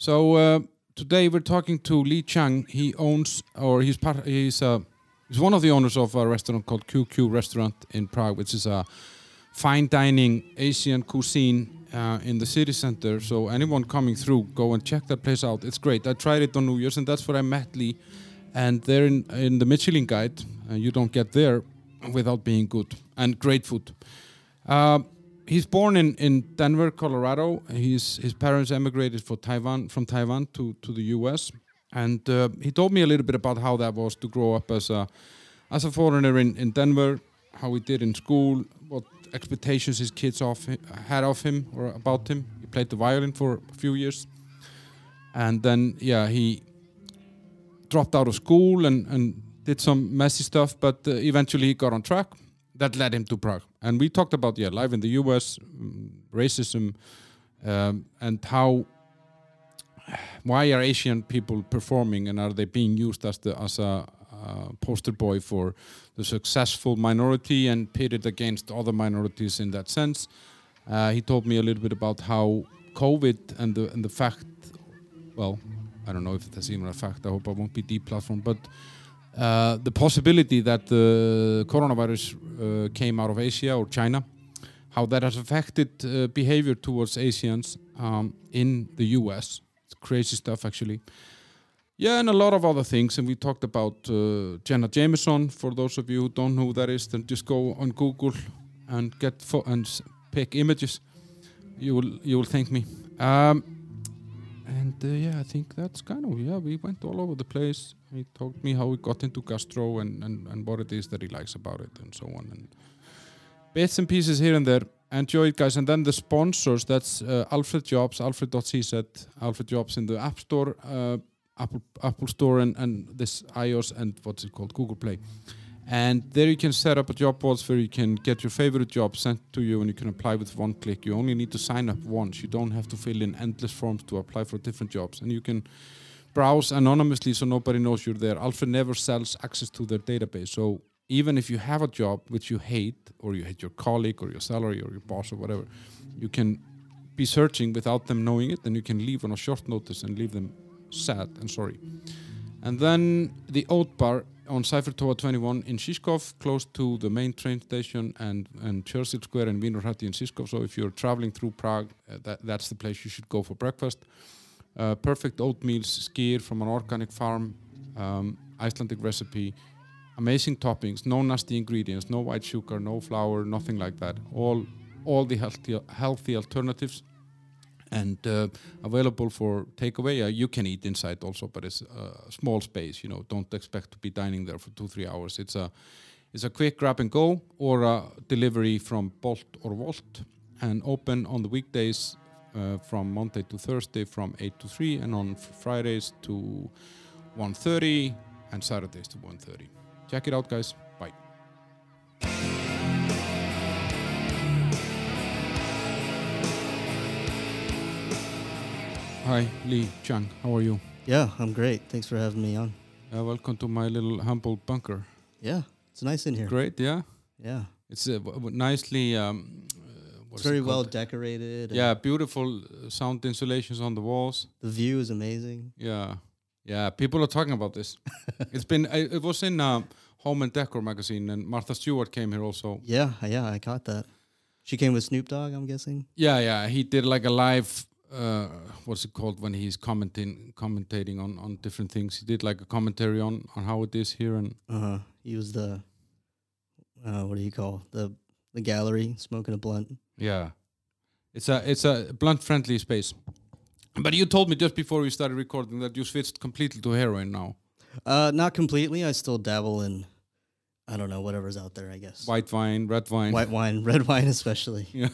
So uh, today we're talking to Lee Chang. He owns, or he's part, he's uh, he's one of the owners of a restaurant called QQ Restaurant in Prague, which is a fine dining Asian cuisine uh, in the city center. So anyone coming through, go and check that place out. It's great. I tried it on New Year's, and that's where I met Lee. And they're in in the Michelin Guide. Uh, you don't get there without being good and great food. Uh, he's born in, in Denver, Colorado. He's, his parents emigrated for Taiwan from Taiwan to, to the U.S. And uh, he told me a little bit about how that was to grow up as a as a foreigner in, in Denver, how he did in school, what expectations his kids of had of him or about him. He played the violin for a few years, and then yeah, he dropped out of school and, and did some messy stuff, but uh, eventually he got on track. That led him to Prague, and we talked about yeah, life in the U.S., um, racism, um, and how why are Asian people performing and are they being used as the as a uh, poster boy for the successful minority and pitted against other minorities in that sense. Uh, he told me a little bit about how COVID and the and the fact, well, I don't know if that's even a fact. I hope I won't be deplatformed, but uh, the possibility that the coronavirus uh, came out of Asia or China, how that has affected uh, behavior towards Asians um, in the U.S. It's crazy stuff, actually. Yeah, and a lot of other things. And we talked about uh, Jenna Jameson. For those of you who don't know who that is, then just go on Google and get and pick images. You will you will thank me. Um, and uh, yeah, I think that's kind of yeah. We went all over the place. He told me how he got into gastro and, and, and what it is that he likes about it and so on. And bits and pieces here and there. Enjoy it, guys. And then the sponsors. That's uh, Alfred Jobs, Alfred.cz, Alfred Jobs in the App Store. Uh, Apple Apple Store and, and this iOS and what's it called Google Play. And there you can set up a job boards where you can get your favorite job sent to you and you can apply with one click. You only need to sign up once. You don't have to fill in endless forms to apply for different jobs. And you can browse anonymously so nobody knows you're there. Alfred never sells access to their database. So even if you have a job which you hate or you hate your colleague or your salary or your boss or whatever, you can be searching without them knowing it and you can leave on a short notice and leave them sad and sorry. And then the old Bar on Seifertova 21 in Žižkov, close to the main train station and, and Churchill Square in Vinohrady in Žižkov. So if you're traveling through Prague, uh, that, that's the place you should go for breakfast. Uh, perfect oatmeal skyr from an organic farm, um, Icelandic recipe, amazing toppings, no nasty ingredients, no white sugar, no flour, nothing like that. All, all the healthy, healthy alternatives and uh, available for takeaway. Uh, you can eat inside also, but it's a small space. You know, don't expect to be dining there for two three hours. It's a it's a quick grab and go or a delivery from Bolt or Wolt, and open on the weekdays uh, from Monday to Thursday from 8 to 3, and on Fridays to 1:30, and Saturdays to 1:30. Check it out, guys. Bye. Hi, Lee Chang. How are you? Yeah, I'm great. Thanks for having me on. Uh, welcome to my little humble bunker. Yeah, it's nice in here. Great, yeah. Yeah, It's uh, nicely. Um, it's very it well decorated. Yeah, beautiful uh, sound insulations on the walls. the view is amazing. Yeah, yeah. People are talking about this. it's been. It was in uh, Home and Decor magazine, and Martha Stewart came here also. Yeah, yeah, I caught that. She came with Snoop Dogg, I'm guessing. Yeah, yeah. He did like a live. Uh, what's it called when he's commenting, commentating on on different things? He did like a commentary on on how it is here, and Uh huh. He was the uh, what do you call the the gallery smoking a blunt. Yeah, it's a it's a blunt friendly space. But you told me just before we started recording that you switched completely to heroin now. Uh, not completely. I still dabble in, I don't know, whatever's out there. I guess White wine, red wine. white wine, red wine, especially. Yeah.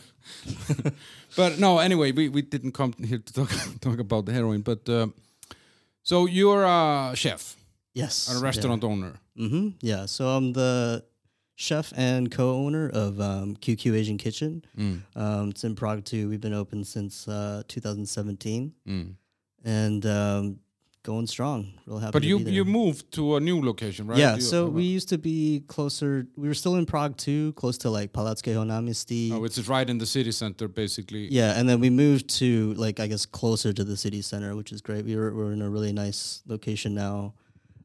but no, anyway, we, we didn't come here to talk talk about the heroin. But uh, so you're a chef, Yes, a restaurant owner. Mm-hmm. Yeah. So I'm the chef and co-owner of um, QQ Asian Kitchen. Mm. Um, it's in Prague too. We've been open since uh, 2017, Mm. and um, going strong. Real happy. But you you moved to a new location, right? Yeah, You- so we used to be closer. We were still in Prague too, close to like Palacké Náměstí. Oh, it's right in the city center, basically. Yeah, and then we moved to like I guess closer to the city center, which is great. We were we're in a really nice location now,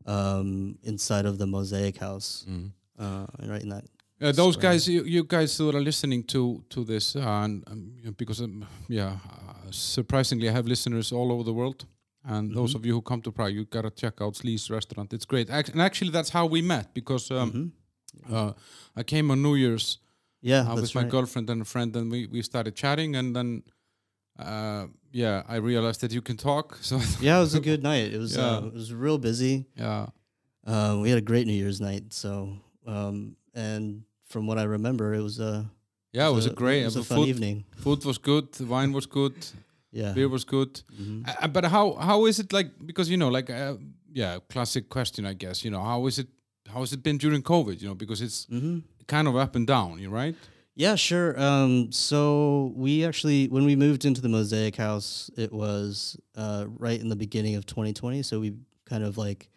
um, inside of the Mosaic House, Mm. Uh, right in that. Uh, those Square. guys, you, you guys that are listening to to this, uh, and um, because um, yeah, uh, surprisingly, I have listeners all over the world, and those Mhm. of you who come to Prague, you gotta check out Slee's restaurant. It's great, Ac- and actually, that's how we met because um, Mhm. uh, I came on New Year's Yeah, with my right. girlfriend and a friend, and we we started chatting, and then. Uh, yeah, I realized that you can talk. So Yeah, it was a good night. It was Yeah. uh, it was real busy. yeah, Uh, we had a great New Year's night. So, um, and from what I remember, it was a yeah, it was a great. it was a uh, fun food, evening. food was good, wine was good, Yeah. beer was good. Mhm. Uh, but how how is it like? Because you know, like, uh, yeah, classic question, I guess. You know, how is it? How has it been during COVID? You know, because it's Mhm. kind of up and down. You right? Yeah, sure. Um, so we actually, when we moved into the Mosaic House, it was uh, right in the beginning of 2020. So we kind of like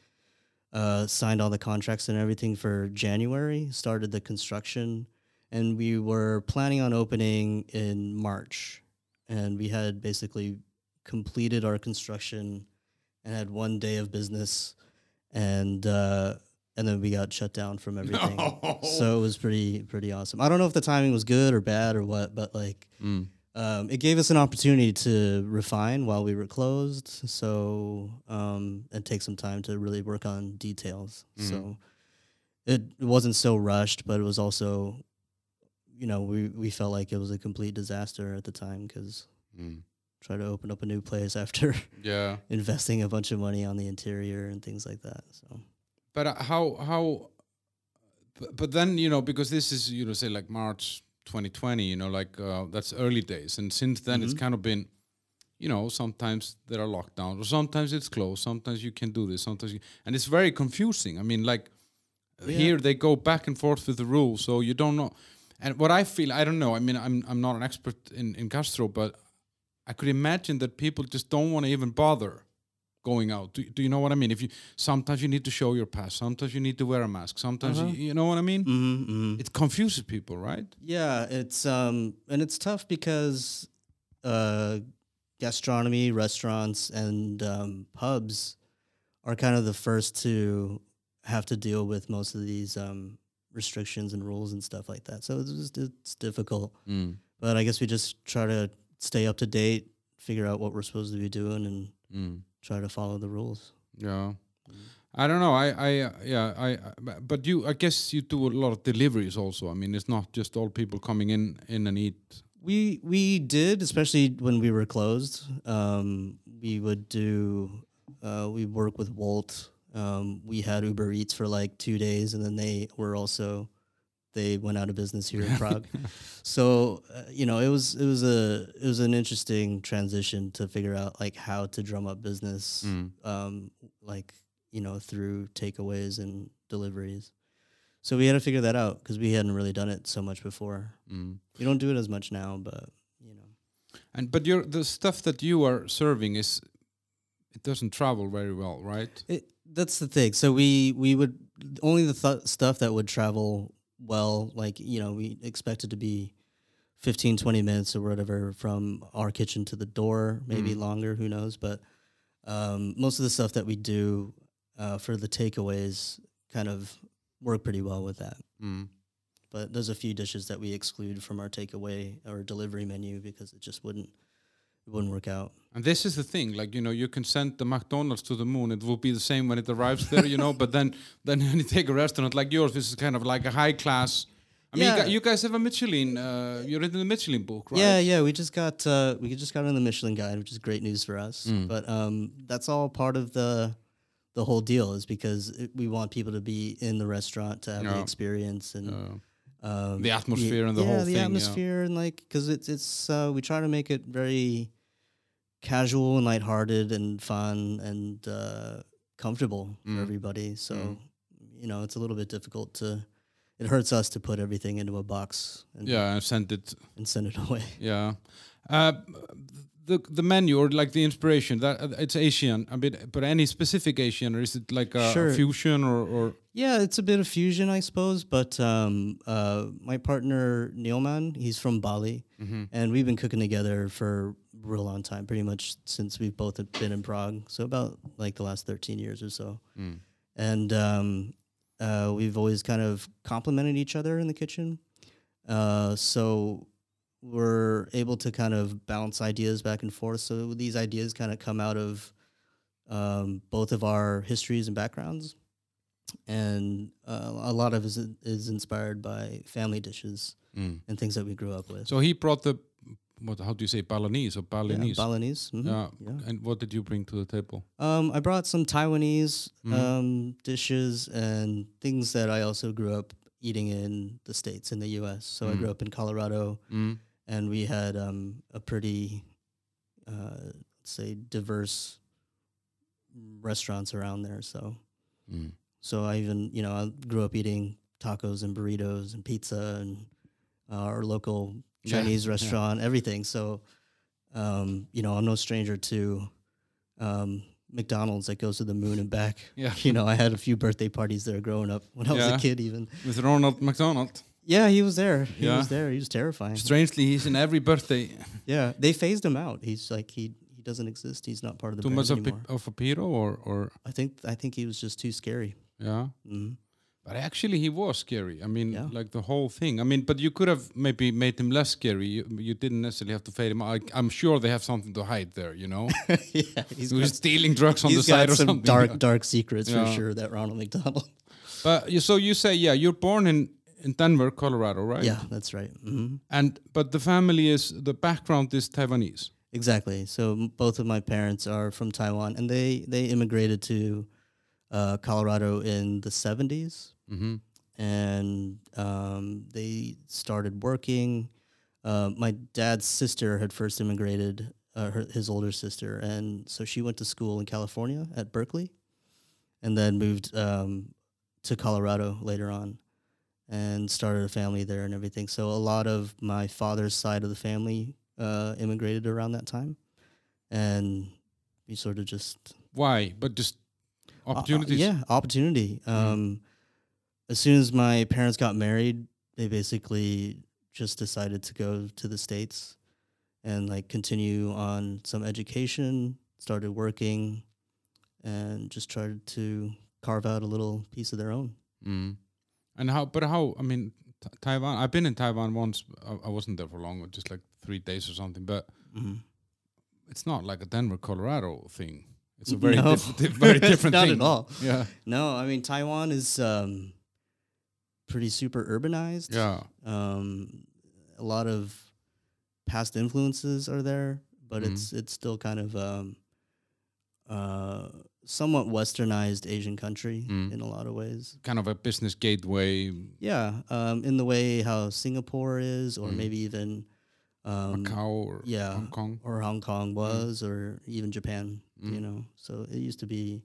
uh, signed all the contracts and everything for January, started the construction, and we were planning on opening in March. And we had basically completed our construction and had one day of business, and uh, and then we got shut down from everything. No. So it was pretty pretty awesome. I don't know if the timing was good or bad or what, but like Mm. Um, it gave us an opportunity to refine while we were closed. So um, and take some time to really work on details. Mhm. So it, it wasn't so rushed, but it was also, you know, we we felt like it was a complete disaster at the time because Mm. try to open up a new place after Yeah, investing a bunch of money on the interior and things like that. So but uh, how how? But, but then you know, because this is you know, say like March 2020. You know, like uh, that's early days, and since then it's Mhm. kind of been. You know, sometimes there are lockdowns, or sometimes it's closed. Sometimes you can do this. Sometimes, you, and it's very confusing. I mean, like Yeah. here they go back and forth with the rules, so you don't know. And what I feel, I don't know. I mean, I'm I'm not an expert in in gastro, but I could imagine that people just don't want to even bother going out. Do, do you know what I mean? If you sometimes you need to show your pass, sometimes you need to wear a mask, sometimes Uh-huh. you, you know what I mean. Mhm, mhm. It confuses people, right? Yeah, it's um and it's tough because uh gastronomy, restaurants and um pubs are kind of the first to have to deal with most of these um restrictions and rules and stuff like that. So it's just, it's difficult. Mm. But I guess we just try to stay up to date, figure out what we're supposed to be doing and Mm. Try to follow the rules. Yeah. I don't know. I, I, yeah, I, I- but you, I guess you do a lot of deliveries also. I mean, it's not just all people coming in, in and eat. We we did, especially when we were closed. Um, we would do. Uh, we work with Wolt. Um, we had Uber Eats for like two days, and then they were also they went out of business here in Prague. So uh, you know, it was it was a it was an interesting transition to figure out like how to drum up business, Mm. um, like you know through takeaways and deliveries. So we had to figure that out because we hadn't really done it so much before. Mm. We don't do it as much now, but you know. And but your the stuff that you are serving is it doesn't travel very well, right? It, that's the thing. So we we would only the th- stuff that would travel well, like you know, we expect it to be 15, 20 minutes or whatever from our kitchen to the door, maybe Mm. longer, who knows? But um, most of the stuff that we do uh, for the takeaways kind of work pretty well with that. Mm. But there's a few dishes that we exclude from our takeaway or delivery menu because it just wouldn't it wouldn't work out. And this is the thing, like you know, you can send the McDonald's to the moon; it will be the same when it arrives there, you know. But then, then when you take a restaurant like yours, this is kind of like a high class. I mean, you, Yeah. gu- you guys have a Michelin. Uh, you're in the Michelin book, right? Yeah, yeah, we just got uh, we just got on the Michelin guide, which is great news for us. Mm. But um, that's all part of the the whole deal is because it, we want people to be in the restaurant to have the experience and Uh, um, The atmosphere and the yeah, whole the thing, yeah. The atmosphere and like because it's it's uh, we try to make it very casual and lighthearted and fun and uh, comfortable Mm. for everybody. So Mm. you know, it's a little bit difficult to. It hurts us to put everything into a box and, yeah, and send it. and send it away. Yeah. Uh, the the menu or like the inspiration that uh, it's Asian, a bit, but any specific Asian, or is it like a Sure. fusion or or Yeah, it's a bit of fusion, I suppose. But um, uh, my partner Neilman, he's from Bali, and we've been cooking together for real long time, pretty much since we've both been in Prague. So about like the last thirteen years or so. And um, uh, we've always kind of complemented each other in the kitchen. Uh, so we're able to kind of bounce ideas back and forth. So these ideas kind of come out of um, both of our histories and backgrounds and uh, a lot of it is, is inspired by family dishes and things that we grew up with. so he brought the what? How do you say Balinese or yeah, Balinese? Balinese. mhm, Yeah. yeah. And what did you bring to the table? Um, I brought some Taiwanese Mm-hmm. um, dishes and things that I also grew up eating in the states in the U.S. So I grew up in Colorado, Mm. and we had um, a pretty, uh, let's say, diverse restaurants around there. So Mm. So I even, you know, I grew up eating tacos and burritos and pizza and uh, our local Chinese yeah. restaurant, everything. So, um, you know, I'm no stranger to um, McDonald's that goes to the moon and back. Yeah. You know, I had a few birthday parties there growing up when I was a kid, even. With Ronald McDonald. Yeah, he was there. He Yeah. was there. He was terrifying. Strangely, he's in every birthday. Yeah, they phased him out. He's like he he doesn't exist. He's not part of the Too much of, anymore. of a Piro or or I think I think he was just too scary. yeah. hmm But actually, he was scary. I mean, Yeah. like the whole thing. I mean, but you could have maybe made him less scary. You, you didn't necessarily have to fade him. I, I'm sure they have something to hide there. You know, yeah, he's he stealing drugs on the side or some something. dark yeah. dark secrets for sure. That Ronald McDonald. But you, so you say, yeah, you're born in in Denver, Colorado, right? Yeah, that's right. hmm And but the family is the background is Taiwanese. Exactly. So m- both of my parents are from Taiwan, and they they immigrated to uh, Colorado in the seventies, Mm-hmm. and um, they started working. Uh, my dad's sister had first immigrated, uh, her, his older sister, and so she went to school in California at Berkeley, and then moved um, to Colorado later on, and started a family there and everything. So a lot of my father's side of the family uh, immigrated around that time, and we sort of just Why? But just uh, uh, opportunities. yeah, opportunity. Um, as soon as my parents got married, they basically just decided to go to the states and like continue on some education. Started working, and just tried to carve out a little piece of their own. Mm. And how? But how? I mean, t- Taiwan. I've been in Taiwan once. I, I wasn't there for long, just like three days or something. But Mhm. it's not like a Denver, Colorado thing. It's a very, No. diff- di- very different Not thing. at all. Yeah, No, I mean Taiwan is um, pretty super urbanized. yeah. um, a lot of past influences are there, but Mhm. it's it's still kind of um, uh, somewhat westernized Asian country Mm. in a lot of ways. Kind of a business gateway. Yeah, um, in the way how Singapore is, or Mm. maybe even um, Macau or yeah, Hong Kong. or Hong Kong was, or even Japan. Mm. You know, so it used to be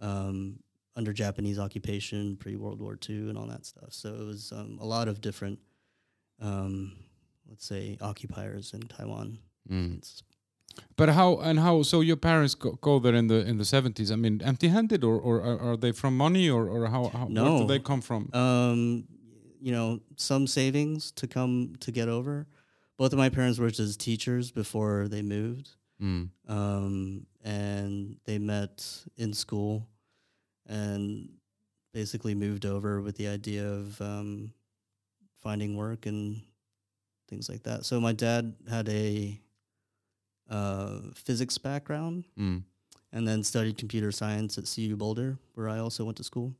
um, under Japanese occupation pre World War II and all that stuff. So it was um, a lot of different, um, let's say, occupiers in Taiwan. Mm. But how and how? So your parents go, go there in the in the seventies. I mean, empty-handed, or or are, they from money, or or how? how Where do No. they come from? um, you know, some savings to come to get over. Both of my parents worked as teachers before they moved. Mm. um, and they met in school and basically moved over with the idea of um, finding work and things like that. So my dad had a uh, physics background Mm. and then studied computer science at CU Boulder, where I also went to school.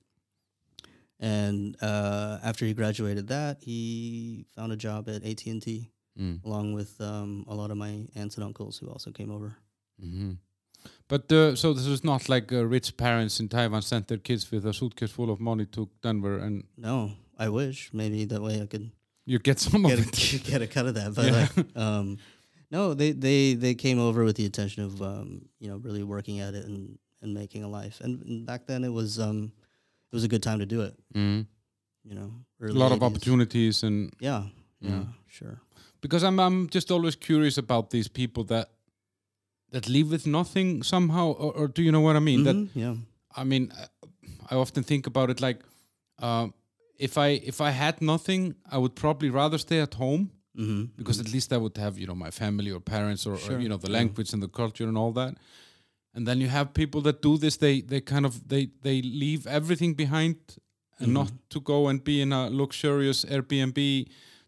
And uh, after he graduated that, he found a job at AT and T, Mm. along with um, a lot of my aunts and uncles who also came over. hmm But uh, so this is not like uh, rich parents in Taiwan sent their kids with a suitcase full of money to Denver, and No, I wish maybe that way I could you get some of get it. a, get a cut of that. But Yeah. like, um, no, they, they they came over with the intention of um, you know really working at it and, and making a life. And, and back then it was um, it was a good time to do it. Mm. You know, A lot of opportunities, and Yeah, yeah, Mm. sure. Because I'm I'm just always curious about these people that that leave with nothing somehow, or, or do you know what I mean? That Mhm, yeah. I mean, I often think about it like, uh, if I if I had nothing, I would probably rather stay at home hmm because at least I would have you know my family or parents or, or, you know the language and the culture and all that. And then you have people that do this. They they kind of they they leave everything behind and not Mm-hmm. to go and be in a luxurious Airbnb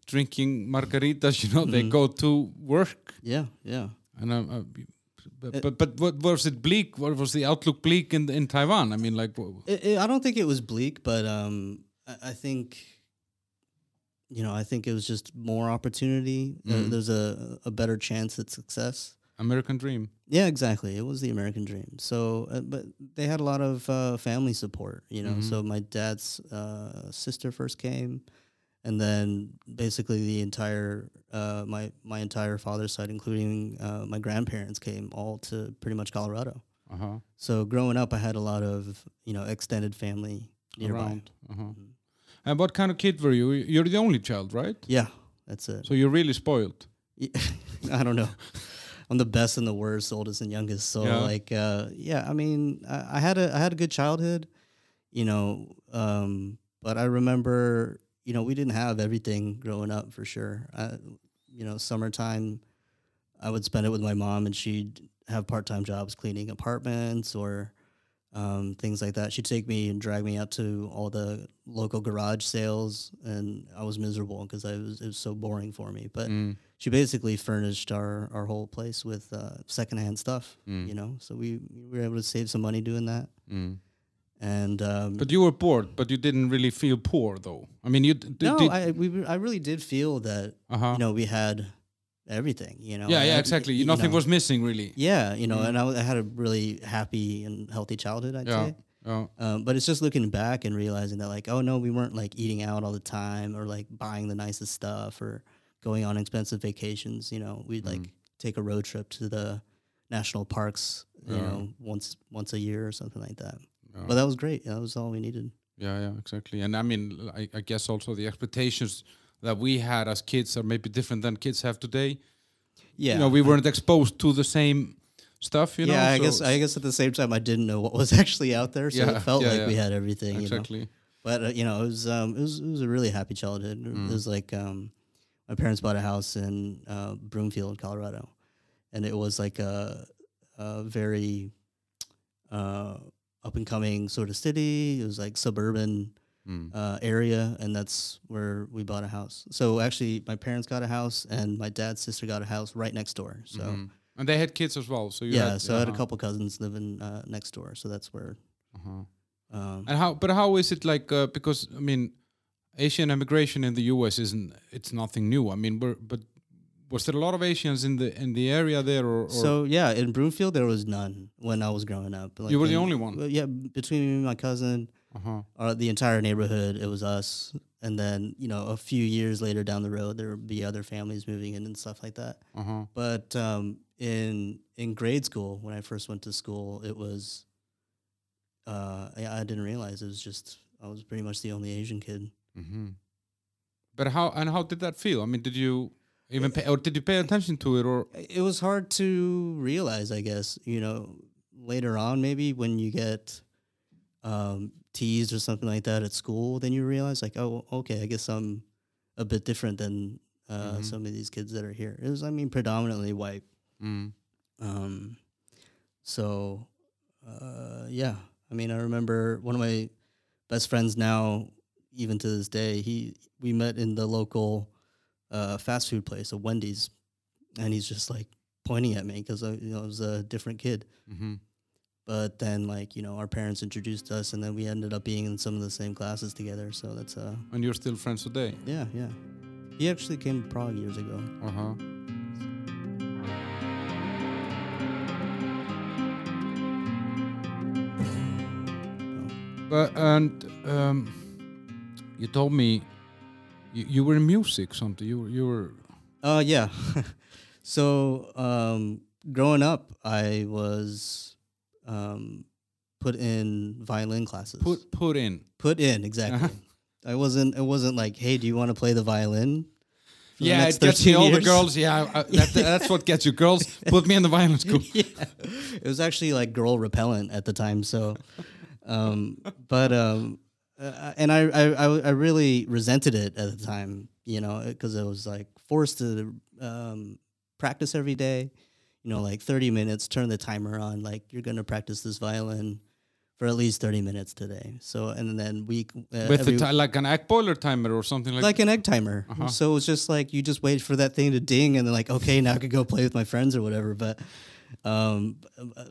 drinking margaritas. You know, they Mhm. go to work Yeah, yeah. and um, uh, but, It- but but what was it bleak? What was the outlook bleak in in Taiwan? I mean, like It, it, I don't think it was bleak, but um, I, I think, you know, I think it was just more opportunity. Mm. there's a a better chance at success. American dream. Yeah, exactly. It was the American dream. So, uh, but they had a lot of uh, family support. You know, Mhm. so my dad's uh, sister first came, and then basically the entire uh, my my entire father's side, including uh, my grandparents, came all to pretty much Colorado. Uh huh. So growing up, I had a lot of you know extended family nearby. Around. Uh huh. Mhm. And what kind of kid were you? You're the only child, right? Yeah, that's it. So you're really spoiled. I don't know. I'm the best and the worst, oldest and youngest. So Yeah. like, uh, yeah, I mean, I, I had a I had a good childhood, you know. Um, but I remember, you know, we didn't have everything growing up for sure. I, you know, summertime, I would spend it with my mom, and she'd have part time jobs cleaning apartments or um, things like that. She'd take me and drag me out to all the local garage sales, and I was miserable because I was it was so boring for me. But Mm, she basically furnished our, our whole place with uh, secondhand stuff, mm, you know. So we, we were able to save some money doing that. mm. And um, But you were bored, but you didn't really feel poor, though. I mean, you no, did. I we, I really did feel that uh-huh. you know we had everything, you know. yeah, yeah, exactly. you Nothing know. was missing, really. Yeah, you know, Mm. and I had a really happy and healthy childhood, I'd Yeah. say. Oh, Um, but it's just looking back and realizing that, like, oh no, we weren't like eating out all the time or like buying the nicest stuff or going on expensive vacations. You know, we'd like Mm. take a road trip to the national parks, you Yeah. know, once once a year or something like that. Yeah. But that was great. That was all we needed. yeah, yeah, exactly. And I mean, I, I guess also the expectations that we had as kids are maybe different than kids have today. Yeah, You know, we weren't exposed to the same stuff. You know. yeah, I so- guess I guess at the same time I didn't know what was actually out there, so Yeah, it felt yeah, like we had everything. You know? exactly. But uh, you know, it was um, it was it was a really happy childhood. Mm. It was like um, my parents bought a house in uh, Broomfield, Colorado, and it was like a, a very uh, up and coming sort of city. It was like suburban Mm. uh, area, and that's where we bought a house. So actually, my parents got a house, and my dad's sister got a house right next door. So Mhm. And they had kids as well. So you yeah, had, so I had a uh-huh, couple cousins living uh, next door. So that's where. uh-huh. Um, And how? But how is it like? Uh, because I mean, Asian immigration in the U.S. isn't. It's nothing new. I mean, we're, but was there a lot of Asians in the in the area there, or, or So yeah, in Broomfield there was none when I was growing up. Like You were the only one? well, Yeah, between me and my cousin, uh-huh. uh, the entire neighborhood, it was us. And then you know, a few years later down the road, there would be other families moving in and stuff like that. Uh-huh. But um, in in grade school, when I first went to school, it was. Uh, I, I didn't realize it was just I was pretty much the only Asian kid. hmm But how and how did that feel? I mean, did you even pay, or did you pay attention to it, or it was hard to realize, I guess, you know, later on, maybe when you get um, teased or something like that at school, then you realize, like, oh, okay, I guess I'm a bit different than uh, Mhm. some of these kids that are here. It was, I mean, predominantly white. mm. Um, so, uh, yeah, I mean, I remember one of my best friends now, even to this day, he we met in the local uh, fast food place, a Wendy's, and he's just like pointing at me because I, you know, I was a different kid. hmm But then, like, you know, our parents introduced us, and then we ended up being in some of the same classes together. So that's, uh, and you're still friends today? yeah, yeah. He actually came to Prague years ago. Uh huh. But and um, you told me you, you were in music something. You were you were Uh, yeah. so, um, growing up, I was um, put in violin classes. put put in. put in exactly. I wasn't. It wasn't like, hey, do you want to play the violin? for Yeah, it gets me 13 all the girls. Yeah, that, that's what gets you girls. Put me in the violin school. yeah, it was actually like girl repellent at the time. So, um, but um, uh, and I, I I I really resented it at the time, you know, because it was like forced to um, practice every day. You know, like thirty minutes. Turn the timer on. Like you're gonna practice this violin for at least thirty minutes today. So and then we uh, With every- like an egg boiler timer or something like, like an egg timer. Uh-huh. So it's just like you just wait for that thing to ding, and then like, okay, now I could go play with my friends or whatever. But, um,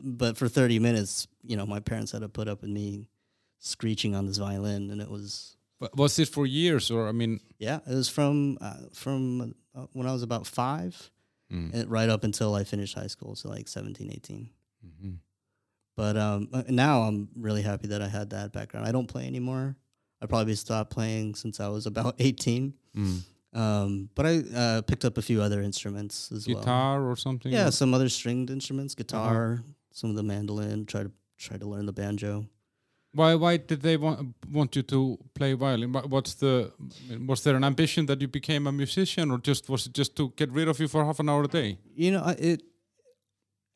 but for thirty minutes, you know, my parents had to put up with me screeching on this violin, and it was But was it for years or I mean, yeah, it was from uh, from uh, when I was about five, Mm. and right up until I finished high school, so like 17, 18. Mhm. But um, uh, now I'm really happy that I had that background. I don't play anymore. I probably stopped playing since I was about 18. Mm. Um, but I uh, picked up a few other instruments as well. guitar or something? Yeah, or- some other stringed instruments, guitar, some of the mandolin. Try to try to learn the banjo. Why why did they want want you to play violin? What's the was there an ambition that you became a musician or just was it just to get rid of you for half an hour a day? You know, it.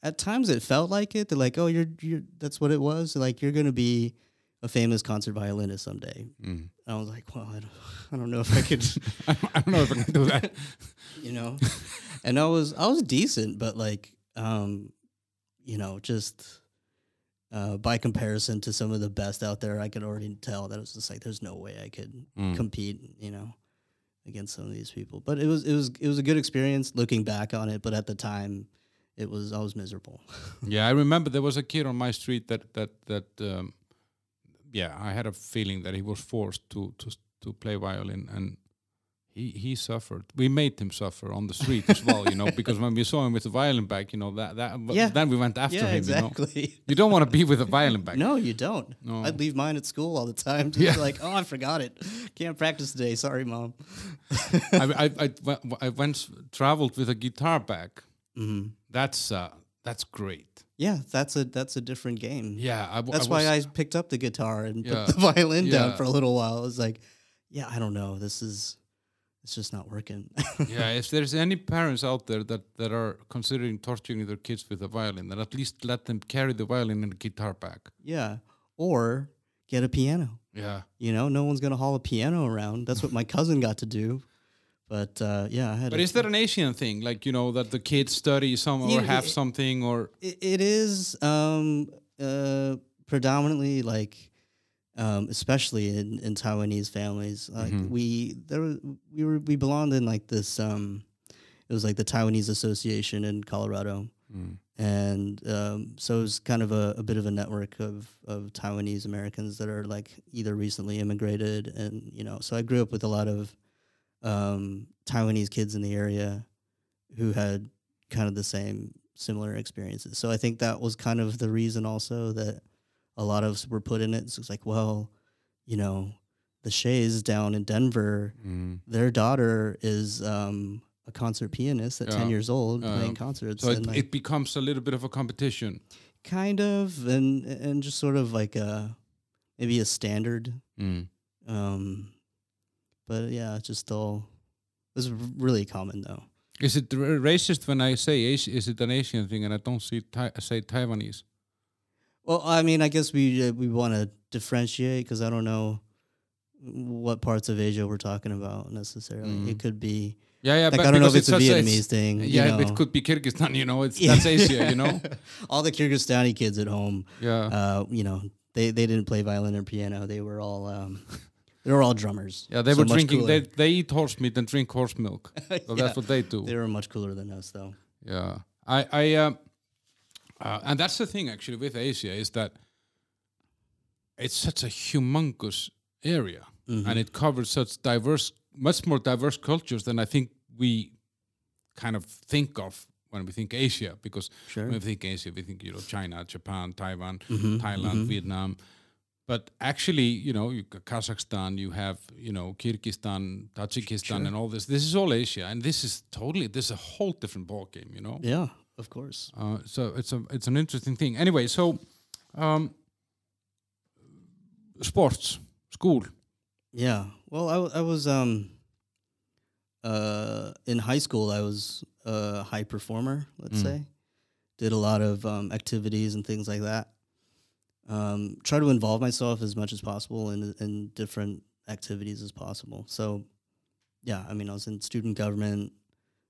At times, it felt like it. They're like, "Oh, you're you're." That's what it was. Like you're gonna be a famous concert violinist someday. Mm. I was like, "Well, I don't, I don't know if I could." I don't- I don't know if I can do that. you know and i was i was decent but like um you know just uh by comparison to some of the best out there i could already tell that it was just like there's no way i could Mm. compete you know against some of these people but it was it was it was a good experience looking back on it but at the time it was i was miserable Yeah, I remember there was a kid on my street that that that um, yeah, I had a feeling that he was forced to to to play violin and he he suffered. We made him suffer on the street as well, you know, because when we saw him with the violin bag, you know, that that Yeah. then we went after yeah him, you know. You don't want to be with a violin bag. no you don't No. i'd leave mine at school all the time just Yeah. like oh i forgot it can't practice today sorry mom I, I, I, I once traveled with a guitar bag. hmm That's uh, that's great. yeah that's a that's a different game Yeah, I, w- That's I why I picked up the guitar and Yeah. put the violin down for a little while. I was like, yeah, I don't know. This is it's just not working. yeah, if there's any parents out there that, that are considering torturing their kids with a violin, then at least let them carry the violin and a guitar bag. yeah. Or get a piano. Yeah. You know, no one's gonna haul a piano around. That's what my cousin got to do. But uh, yeah, I had. But is that an Asian thing? Like, you know, that the kids study some or have it- something or it, it is um, uh, predominantly like, um, especially in, in Taiwanese families. Like Mhm. we there was, we were we belonged in like this. Um, it was like the Taiwanese Association in Colorado. Mm. and um, so it was kind of a, a bit of a network of, of Taiwanese Americans that are like either recently immigrated and you know so I grew up with a lot of um, Taiwanese kids in the area who had kind of the same similar experiences so I think that was kind of the reason also that a lot of us were put in it so it's like well you know the Shays down in Denver Mm. their daughter is um, a concert pianist at Yeah. 10 years old playing concerts so it, and like, it becomes a little bit of a competition. kind of and and just sort of like a maybe a standard Mm. um but yeah it's just all it's really common though Is it r- racist when I say Asi- is it an Asian thing and I don't see Thai- say Taiwanese? Well i mean i guess we uh, we want to differentiate because i don't know what parts of asia we're talking about necessarily Mm. it could be Yeah, yeah. like but i don't know if because it's a vietnamese thing you yeah, know. it could be Kyrgyzstan. You know, it's Yeah. that's Asia. You know. all the kyrgyzstani kids at home Yeah. uh you know they they didn't play violin or piano they were all um they were all drummers Yeah, they So were drinking. cooler. They they eat horse meat and drink horse milk. So Yeah. that's what they do. They were much cooler than us, though. Yeah, I, I, um, uh, and that's the thing actually with Asia is that it's such a humongous area, Mhm. and it covers such diverse, much more diverse cultures than I think we kind of think of when we think Asia. Because Sure. when we think Asia, we think you know China, Japan, Taiwan, Mhm, Thailand, mhm. Vietnam. But actually, you know, you got Kazakhstan, you have, you know, Kyrgyzstan, Tajikistan, Sure. and all this. This is all Asia, and this is totally this is a whole different ballgame, you know. Yeah, of course. Uh, so it's a it's an interesting thing. Anyway, so um, sports, school. Yeah. Well, I was um uh, in high school, I was a high performer. Let's Mm. say, did a lot of um, activities and things like that. Um, try to involve myself as much as possible in in different activities as possible. So, yeah, I mean, I was in student government,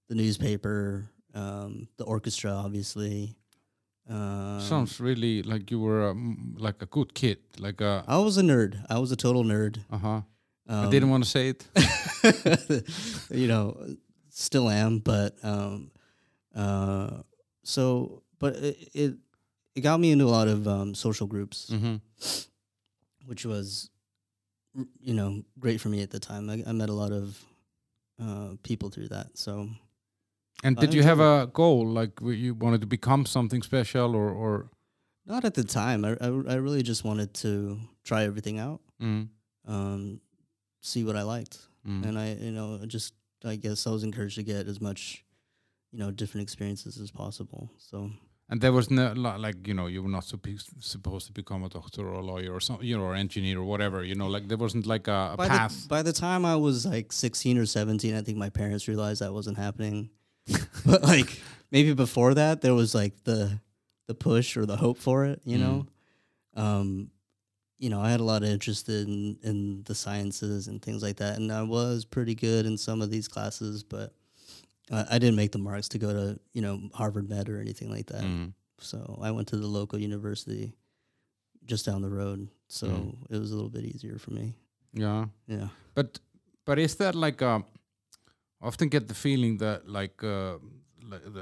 the newspaper, um, the orchestra, obviously. Um, Sounds really like you were um, like a good kid. Like a I was a nerd. I was a total nerd. uh huh. Um, I didn't want to say it. you know, still am, but um, uh, so but it, it it got me into a lot of um, social groups, hmm which was you know great for me at the time. I, I met a lot of uh, people through that. So And did you have a goal? Like you wanted to become something special, or or not at the time. I I, I really just wanted to try everything out, mm, um, see what I liked. mm. and I, you know, just I guess I was encouraged to get as much, you know, different experiences as possible. So And there was no li- like you know you were not supposed supposed to become a doctor or a lawyer or some you know or engineer or whatever you know like there wasn't like a, a by path. the by the time I was like sixteen or seventeen, I think my parents realized that wasn't happening. but like maybe before that, there was like the the push or the hope for it. You Mm. know, um, you know, I had a lot of interest in in the sciences and things like that, and I was pretty good in some of these classes, but. Uh, I didn't make the marks to go to, you know, Harvard Med or anything like that. Mm. So I went to the local university just down the road. So Mm. it was a little bit easier for me. Yeah, Yeah. but but is that like a? Often get the feeling that like uh,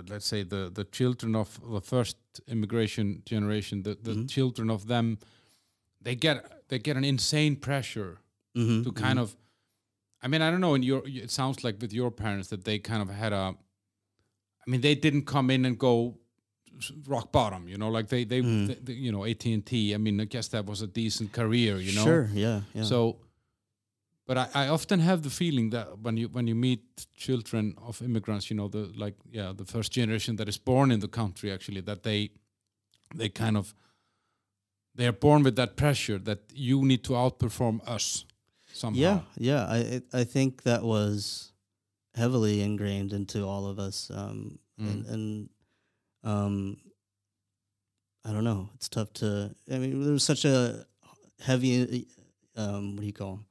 let's say the the children of the first immigration generation, the the Mhm. children of them, they get they get an insane pressure Mm-hmm. to kind of i mean i don't know in your it sounds like with your parents that they kind of had a i mean they didn't come in and go rock bottom you know like they they, Mhm. they- they- you know AT&T i mean i guess that was a decent career you know Sure. Yeah. Yeah. so but I, I often have the feeling that when you when you meet children of immigrants you know the like yeah the first generation that is born in the country actually that they they kind of they are born with that pressure that you need to outperform us somehow yeah. Yeah. I I think that was heavily ingrained into all of us. Um, and, Mm. and um, I don't know. It's tough to. I mean, there was such a heavy, um, what do you call 'em?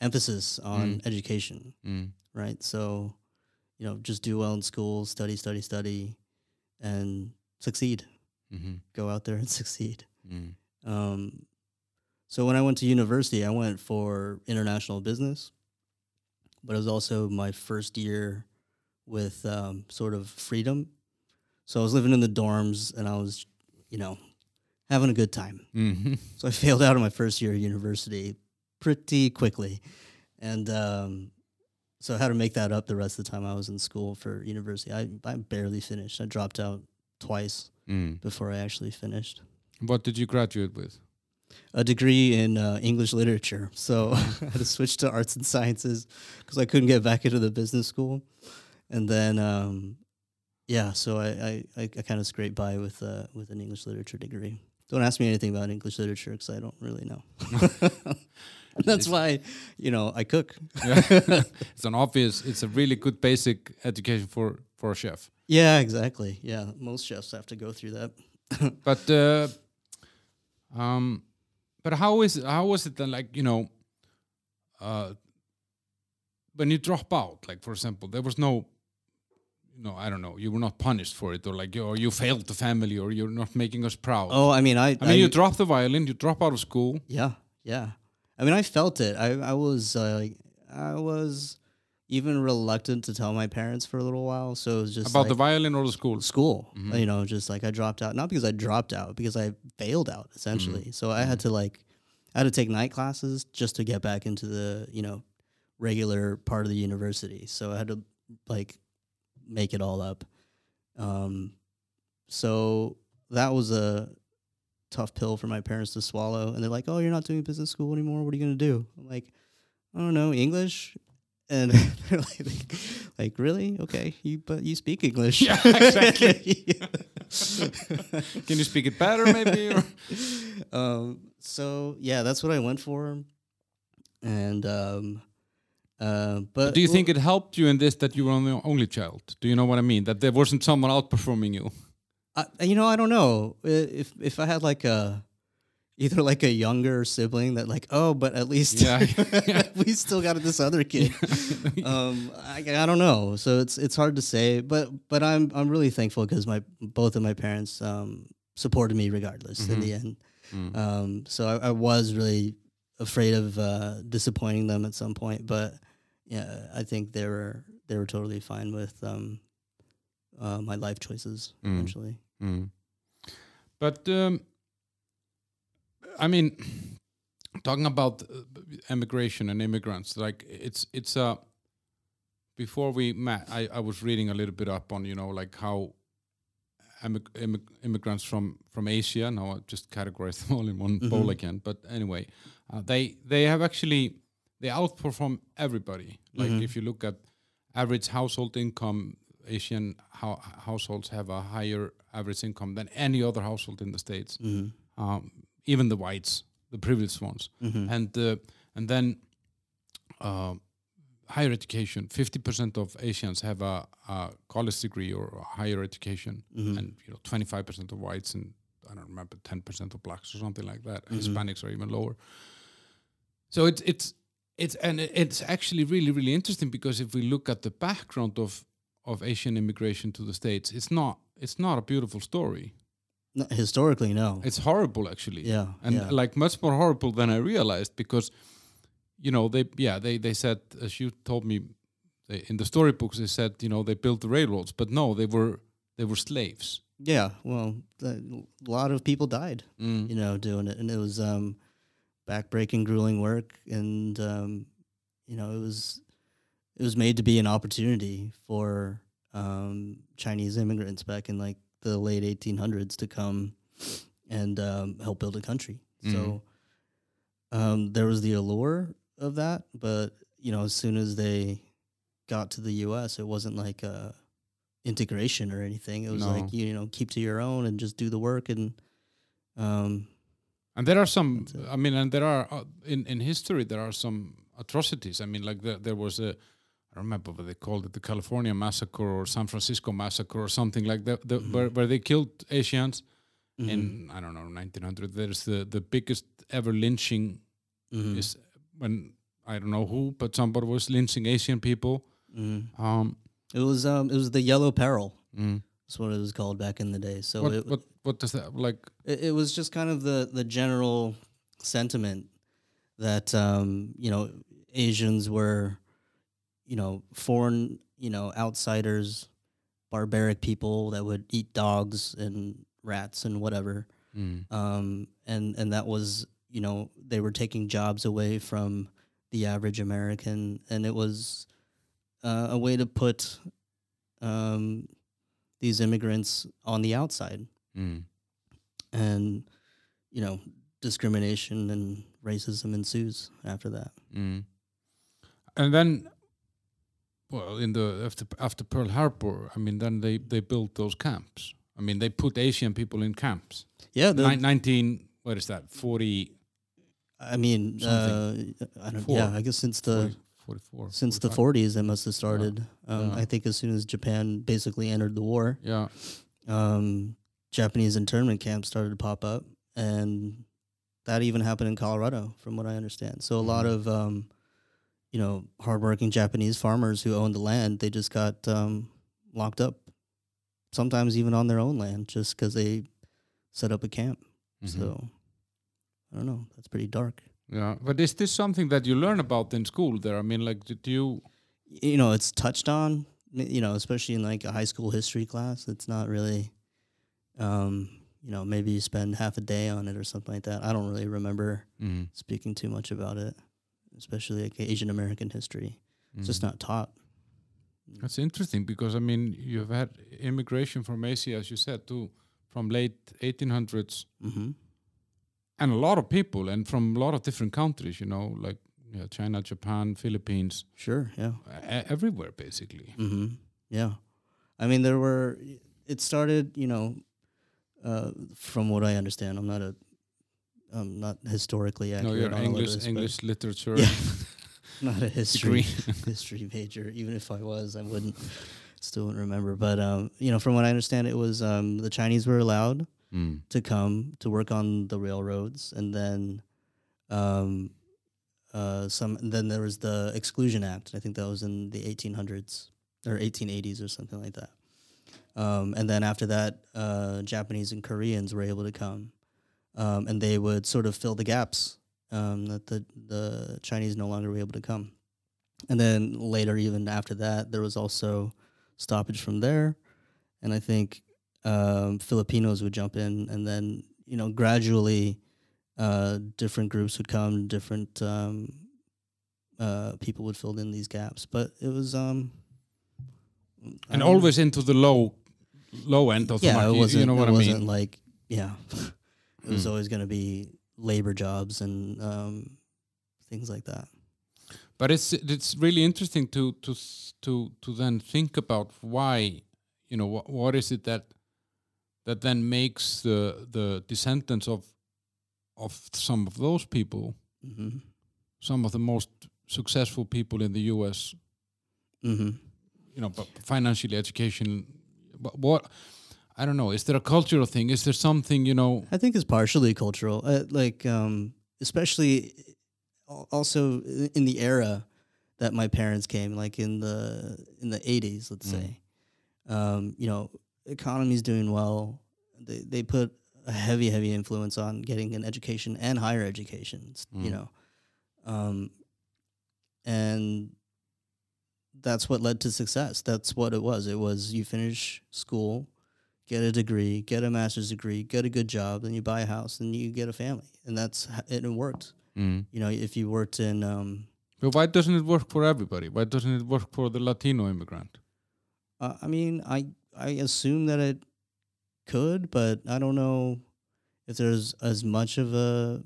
Emphasis on Mm. education. Mm. right? So, you know, just do well in school, study, study, study, and succeed. Mm-hmm. Go out there and succeed. Mm. Um, so when I went to university, I went for international business, but it was also my first year with um, sort of freedom. So I was living in the dorms and I was, you know, having a good time. Mm-hmm. So I failed out of my first year of university pretty quickly. And um, so I had to make that up the rest of the time I was in school for university. I, I barely finished. I dropped out twice Mm. before I actually finished. What did you graduate with? A degree in uh, English literature. So I had to switch to arts and sciences because I couldn't get back into the business school. And then, um, yeah, so I, I, I, kind of scraped by with, uh, with an English literature degree. Don't ask me anything about English literature because I don't really know. That's why, you know, I cook. It's an obvious. It's a really good basic education for for a chef. Yeah, exactly. Yeah, most chefs have to go through that. But uh, um, but how is how was it then? Like you know, uh, when you drop out, like for example, there was no. No, I don't know. You were not punished for it, or like, or you failed the family, or you're not making us proud. Oh, I mean, I. I mean, you drop the violin, you drop out of school. Yeah, yeah. I mean, I felt it. I, I was, uh, I was even reluctant to tell my parents for a little while. So it was just About like the violin or the school? school. Mhm. You know, just like I dropped out, not because I dropped out, because I failed out essentially. So I had to like, I had to take night classes just to get back into the you know regular part of the university. So I had to like make it all up. Um, so that was a tough pill for my parents to swallow. And they're like, "Oh, you're not doing business school anymore. What are you gonna do?" I'm like, "I don't know, English." And they're like, like, really? Okay, you but you speak English. Yeah, exactly. Can you speak it better, maybe? Um, so yeah, that's what I went for, and um, Uh, but Do you well, think it helped you in this that you were the only child? Do you know what I mean? That there wasn't someone outperforming you. I, you know, I don't know if if I had like a either like a younger sibling that like oh, but at least Yeah. we still got this other kid. um, I, I don't know, so it's it's hard to say, but but I'm I'm really thankful because my both of my parents um, supported me regardless in the end. Mm. Um, so I, I was really afraid of uh, disappointing them at some point, but yeah, I think they were they were totally fine with um, uh, my life choices Mm. eventually. Mm. But um, I mean, talking about uh, immigration and immigrants, like it's it's uh, before we met, I, I was reading a little bit up on you know like how immig- immig- immigrants from from Asia. Now I just categorize them all in one bowl Mhm. again. But anyway, uh, they they have actually they outperform everybody. Like Mhm. if you look at average household income, Asian hou- households have a higher average income than any other household in the states. Mm-hmm. Um, even the whites, the privileged ones, Mm-hmm. and uh, and then uh, higher education. Fifty percent of Asians have a, a college degree or higher education, Mhm. and you know twenty five percent of whites and I don't remember ten percent of blacks or something like that. Mhm. Hispanics are even lower. So it's it's it's and it's actually really really interesting because if we look at the background of of Asian immigration to the states, it's not it's not a beautiful story. No, historically, no. It's horrible actually yeah, and yeah. like much more horrible than I realized because, you know, they yeah they they said as you told me, they, in the storybooks they said you know they built the railroads, but no, they were they were slaves. yeah. Well, a lot of people died, Mm. you know, doing it, and it was um, backbreaking, grueling work, and um, you know, it was it was made to be an opportunity for um, Chinese immigrants back in like the late 1800s to come and um, help build a country. So um, there was the allure of that, but you know, as soon as they got to the U.S., it wasn't like a integration or anything. It was No. like you know, keep to your own and just do the work and um, And there are some, I mean, and there are uh, in in history there are some atrocities. I mean, like there there was a, I don't remember what they called it, the California massacre or San Francisco massacre or something like that, the, Mhm. where where they killed Asians mhm, in I don't know 1900. There's the the biggest ever lynching mhm, is when I don't know who, but somebody was lynching Asian people. mhm. Um, it was um, it was the Yellow Peril. mm. That's what it was called back in the day. So what, it, what what does that like? it, it was just kind of the the general sentiment that um, you know Asians were you know foreign you know outsiders, barbaric people that would eat dogs and rats and whatever, Mm. um, and and that was you know they were taking jobs away from the average American, and it was uh, a way to put um, these immigrants on the outside Mm. and you know discrimination and racism ensues after that Mm. And then, well, in the after after Pearl Harbor, I mean, then they they built those camps. I mean, they put Asian people in camps. yeah the, Nin- Nineteen, what is that? 40, i mean uh, i don't Four. yeah i guess since the 40 44. since the 40s it must have started um, Yeah. i think as soon as japan basically entered the war Yeah. um, japanese internment camps started to pop up and that even happened in colorado from what i understand so a lot Mhm. of um, you know hardworking japanese farmers who owned the land they just got um, locked up sometimes even on their own land just because they set up a camp Mhm. so i don't know that's pretty dark yeah. But is this something that you learn about in school? There, I mean, like, did you? you know it's touched on you know especially in like a high school history class it's not really um you know maybe you spend half a day on it or something like that i don't really remember Mm. speaking too much about it especially like asian american history it's just Mm. not taught That's interesting because I mean, you've had immigration from Asia, as you said, too, from late 1800s, mm-hmm. and a lot of people, and from a lot of different countries. You know, like yeah, China, Japan, Philippines, sure yeah e- everywhere basically. mm-hmm. yeah i mean there were it started you know uh, from what i understand i'm not a i'm not historically No, accurate you're all of English this, English literature. Yeah. not a history history major. Even if I was, I wouldn't still wouldn't remember. But um, you know, from what I understand, it was um, the Chinese were allowed Mm. to come to work on the railroads, and then um, uh, some. Then there was the Exclusion Act. I think that was in the 1800s or 1880s or something like that. Um, and then after that, uh, Japanese and Koreans were able to come, um, and they would sort of fill the gaps um, that the the Chinese no longer were able to come. And then later, even after that, there was also stoppage from there, and I think um, Filipinos would jump in, and then you know gradually uh, different groups would come, different um, uh, people would fill in these gaps. But it was um, and always into the low low end of the yeah, market. it You- wasn't. you know what it I mean? like yeah, it was Mm. always going to be labor jobs and um, things like that. But it's it's really interesting to to to to then think about why you know what what is it that that then makes the the descendants of of some of those people hmm some of the most successful people in the U.S. hmm you know, but financially, education. But what I don't know. Is there a cultural thing? Is there something you know? I think it's partially cultural, uh, like um, especially also in the era that my parents came, like in the in the eighties, let's Mm. say. Um, you know, economy's doing well. They they put a heavy heavy influence on getting an education and higher education. s- You Mm. know, um, and that's what led to success. That's what it was. It was you finish school, get a degree, get a master's degree, get a good job, then you buy a house, and you get a family, and that's and it worked. Mm. You know, if you worked in, um, But why doesn't it work for everybody? Why doesn't it work for the Latino immigrant? uh, I mean, I I assume that it could, but I don't know if there's as much of a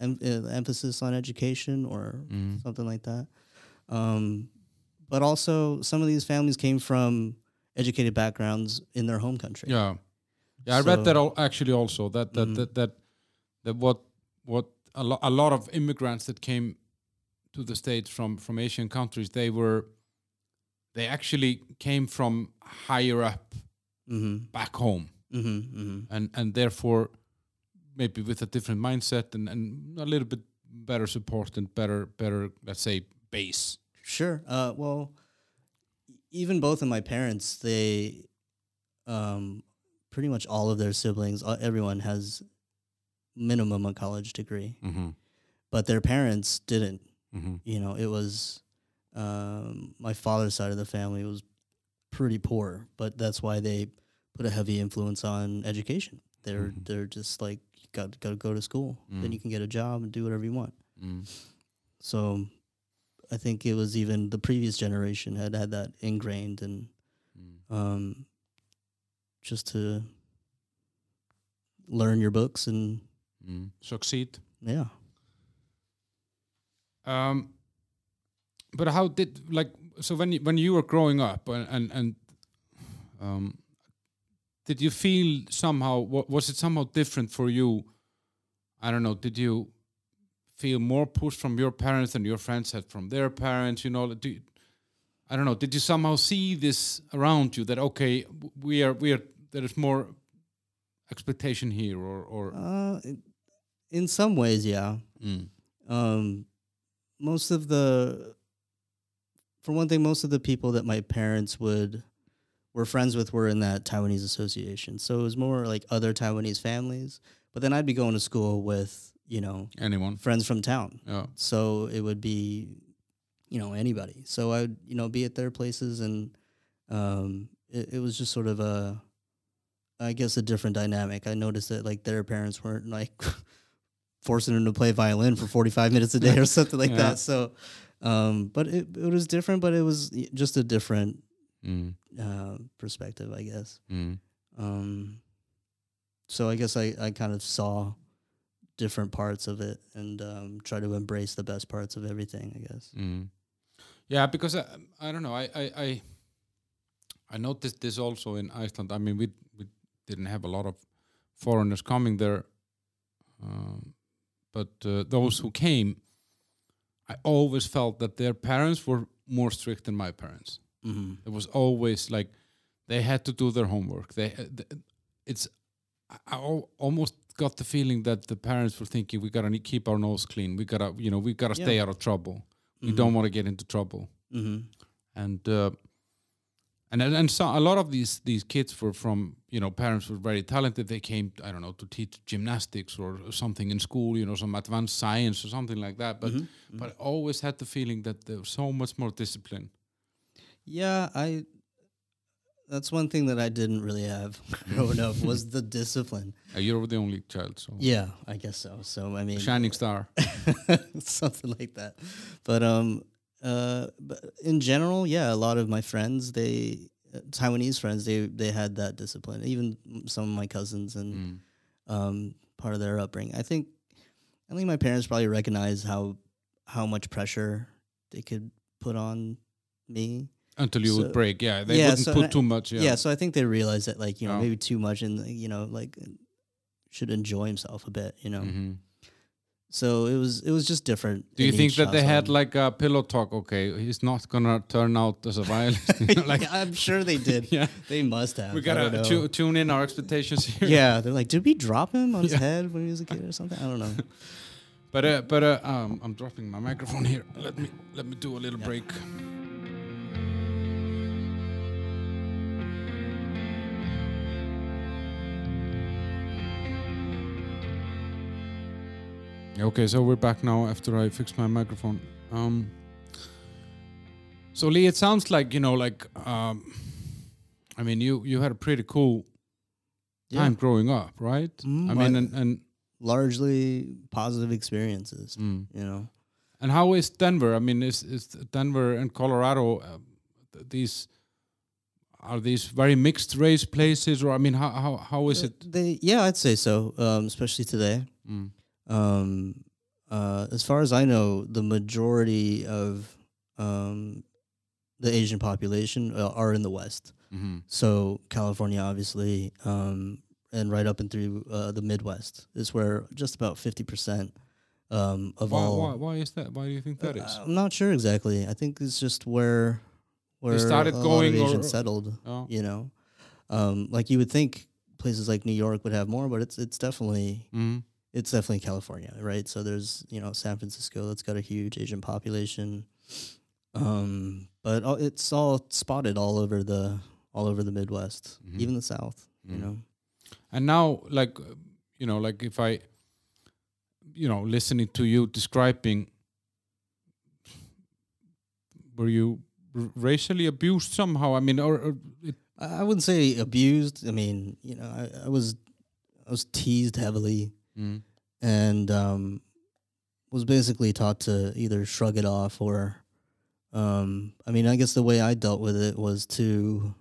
em- uh, emphasis on education or Mm. something like that. Um, but also, some of these families came from educated backgrounds in their home country. Yeah, yeah. I read that al- actually also that that Mhm. that, that that what what a, lo- a lot of immigrants that came to the states from from Asian countries they were they actually came from higher up Mm-hmm. back home Mm-hmm. Mm-hmm. and and therefore maybe with a different mindset and, and a little bit better support and better better let's say base Sure. Uh, well, even both of my parents, they, um, pretty much all of their siblings, uh, everyone has minimum a college degree, mm-hmm. but their parents didn't. Mm-hmm. You know, it was um, my father's side of the family was pretty poor, but that's why they put a heavy influence on education. They're Mhm. they're just like you got got to go to school, then Mm. you can get a job and do whatever you want. Mm. So I think it was even the previous generation had had that ingrained and Mm. um, just to learn your books and Mm. succeed yeah. Um, but how did like so when you, when you were growing up and and, and um, did you feel somehow wa- was it somehow different for you? I don't know. Did you feel more push from your parents than your friends had from their parents? You know, do you, I don't know. Did you somehow see this around you that okay, we are we are there is more expectation here or or Uh, in- in some ways, yeah. Mm. Um, most of the, for one thing, most of the people that my parents would were friends with were in that Taiwanese association. So it was more like other Taiwanese families. But then I'd be going to school with you know anyone? friends from town. Yeah. so it would be you know anybody so i would you know be at their places and um it, it was just sort of a i guess a different dynamic i noticed that like their parents weren't like forcing them to play violin for 45 minutes a day or something like Yeah. that so um but it, it was different but it was just a different Mm. uh perspective i guess Mm. um so i guess i i kind of saw different parts of it and um try to embrace the best parts of everything i guess Mm. Yeah, because I, I don't know. I, I I I noticed this also in Iceland. I mean, we we didn't have a lot of foreigners coming there, um, but uh, those who came, I always felt that their parents were more strict than my parents. hmm It was always like they had to do their homework. They, uh, it's, I, I almost got the feeling that the parents were thinking we gotta keep our nose clean. We gotta, you know, we gotta stay out of trouble. We don't want to get into trouble. hmm And uh, and and so a lot of these these kids were from you know parents were very talented. They came I don't know to teach gymnastics or something in school. You know, some advanced science or something like that. But but I always had the feeling that there was so much more discipline. Yeah, I. That's one thing that I didn't really have growing up was the discipline. Uh, you're the only child, so Yeah, I guess so. So I mean, shining star. something like that. But um, uh, but in general, yeah, a lot of my friends, they uh, Taiwanese friends, they they had that discipline. Even some of my cousins and Mm. um, part of their upbringing. I think, I think my parents probably recognized how how much pressure they could put on me. Until you would break, yeah. They Yeah, wouldn't so- put too much. Yeah. Yeah, so I think they realized that like you know Yeah. maybe too much and you know like should enjoy himself a bit. You know. Mhm. So it was it was just different. Do you think that they had like a pillow talk? Okay, he's not gonna turn out as a violist. Like, Yeah, I'm sure they did. yeah, They must have. we gotta tu- tune in our expectations here. Yeah, they're like, did we drop him on his Yeah. head when he was a kid or something? I don't know. But uh, but uh, um, I'm dropping my microphone here. Let me let me do a little Yeah. break. Okay, so we're back now after I fixed my microphone. Um, so Lee, it sounds like you know, like um, I mean, you you had a pretty cool time growing up, right? Mm, I mean, and, and Largely positive experiences. mm. You know. And how is Denver? I mean, is is Denver and Colorado uh, th- these are these very mixed race places, or I mean, how how how is Uh, it? They yeah, I'd say so. Um, especially today. Mm. Um, uh, as far as I know, the majority of um, the Asian population uh, are in the West. hmm So California, obviously, um, and right up and through uh, the Midwest is where just about fifty percent um, of Why, all. why why is that? Why do you think that is? Uh, I'm not sure exactly. I think it's just where where started a going lot or- settled. Oh. You know, um, like you would think places like New York would have more, but it's it's definitely Mhm. It's definitely California, right? So there's you know San Francisco that's got a huge Asian population, um, but it's all spotted all over the all over the Midwest, Mhm. even the South. You Mm. know, And now, like you know, like if I, you know, listening to you describing, were you r- racially abused somehow? I mean, or, or I wouldn't say abused. I mean, you know, I, I was I was teased heavily mm, and um, was basically taught to either shrug it off or, um, I mean, I guess the way I dealt with it was to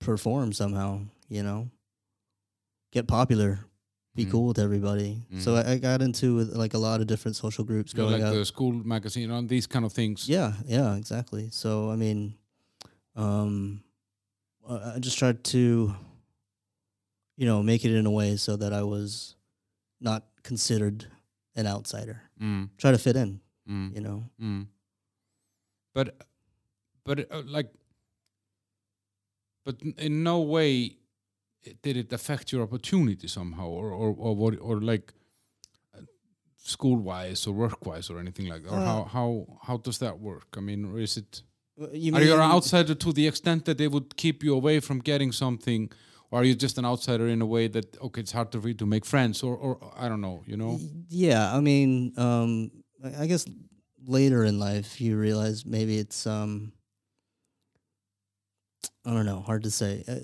perform somehow, you know, get popular, be Mm. cool with everybody. So Mm. I, I got into with, like a lot of different social groups growing like up. the school magazine on these kind of things. Yeah, yeah, exactly. So I mean, um, I just tried to, you know, make it in a way so that I was not considered an outsider. Mm, Try to fit in, mm. you know. Mm. But, but uh, like, but in no way did it affect your opportunity somehow, or or or what, or like, school wise or work wise or anything like that. Or Uh, how how how does that work? I mean, or is it You are you an outsider to the extent that they would keep you away from getting something? Or are you just an outsider in a way that okay, it's hard for you to make friends, or, or I don't know, you know? Yeah, I mean, um, I guess later in life you realize maybe it's um, I don't know, hard to say. Uh,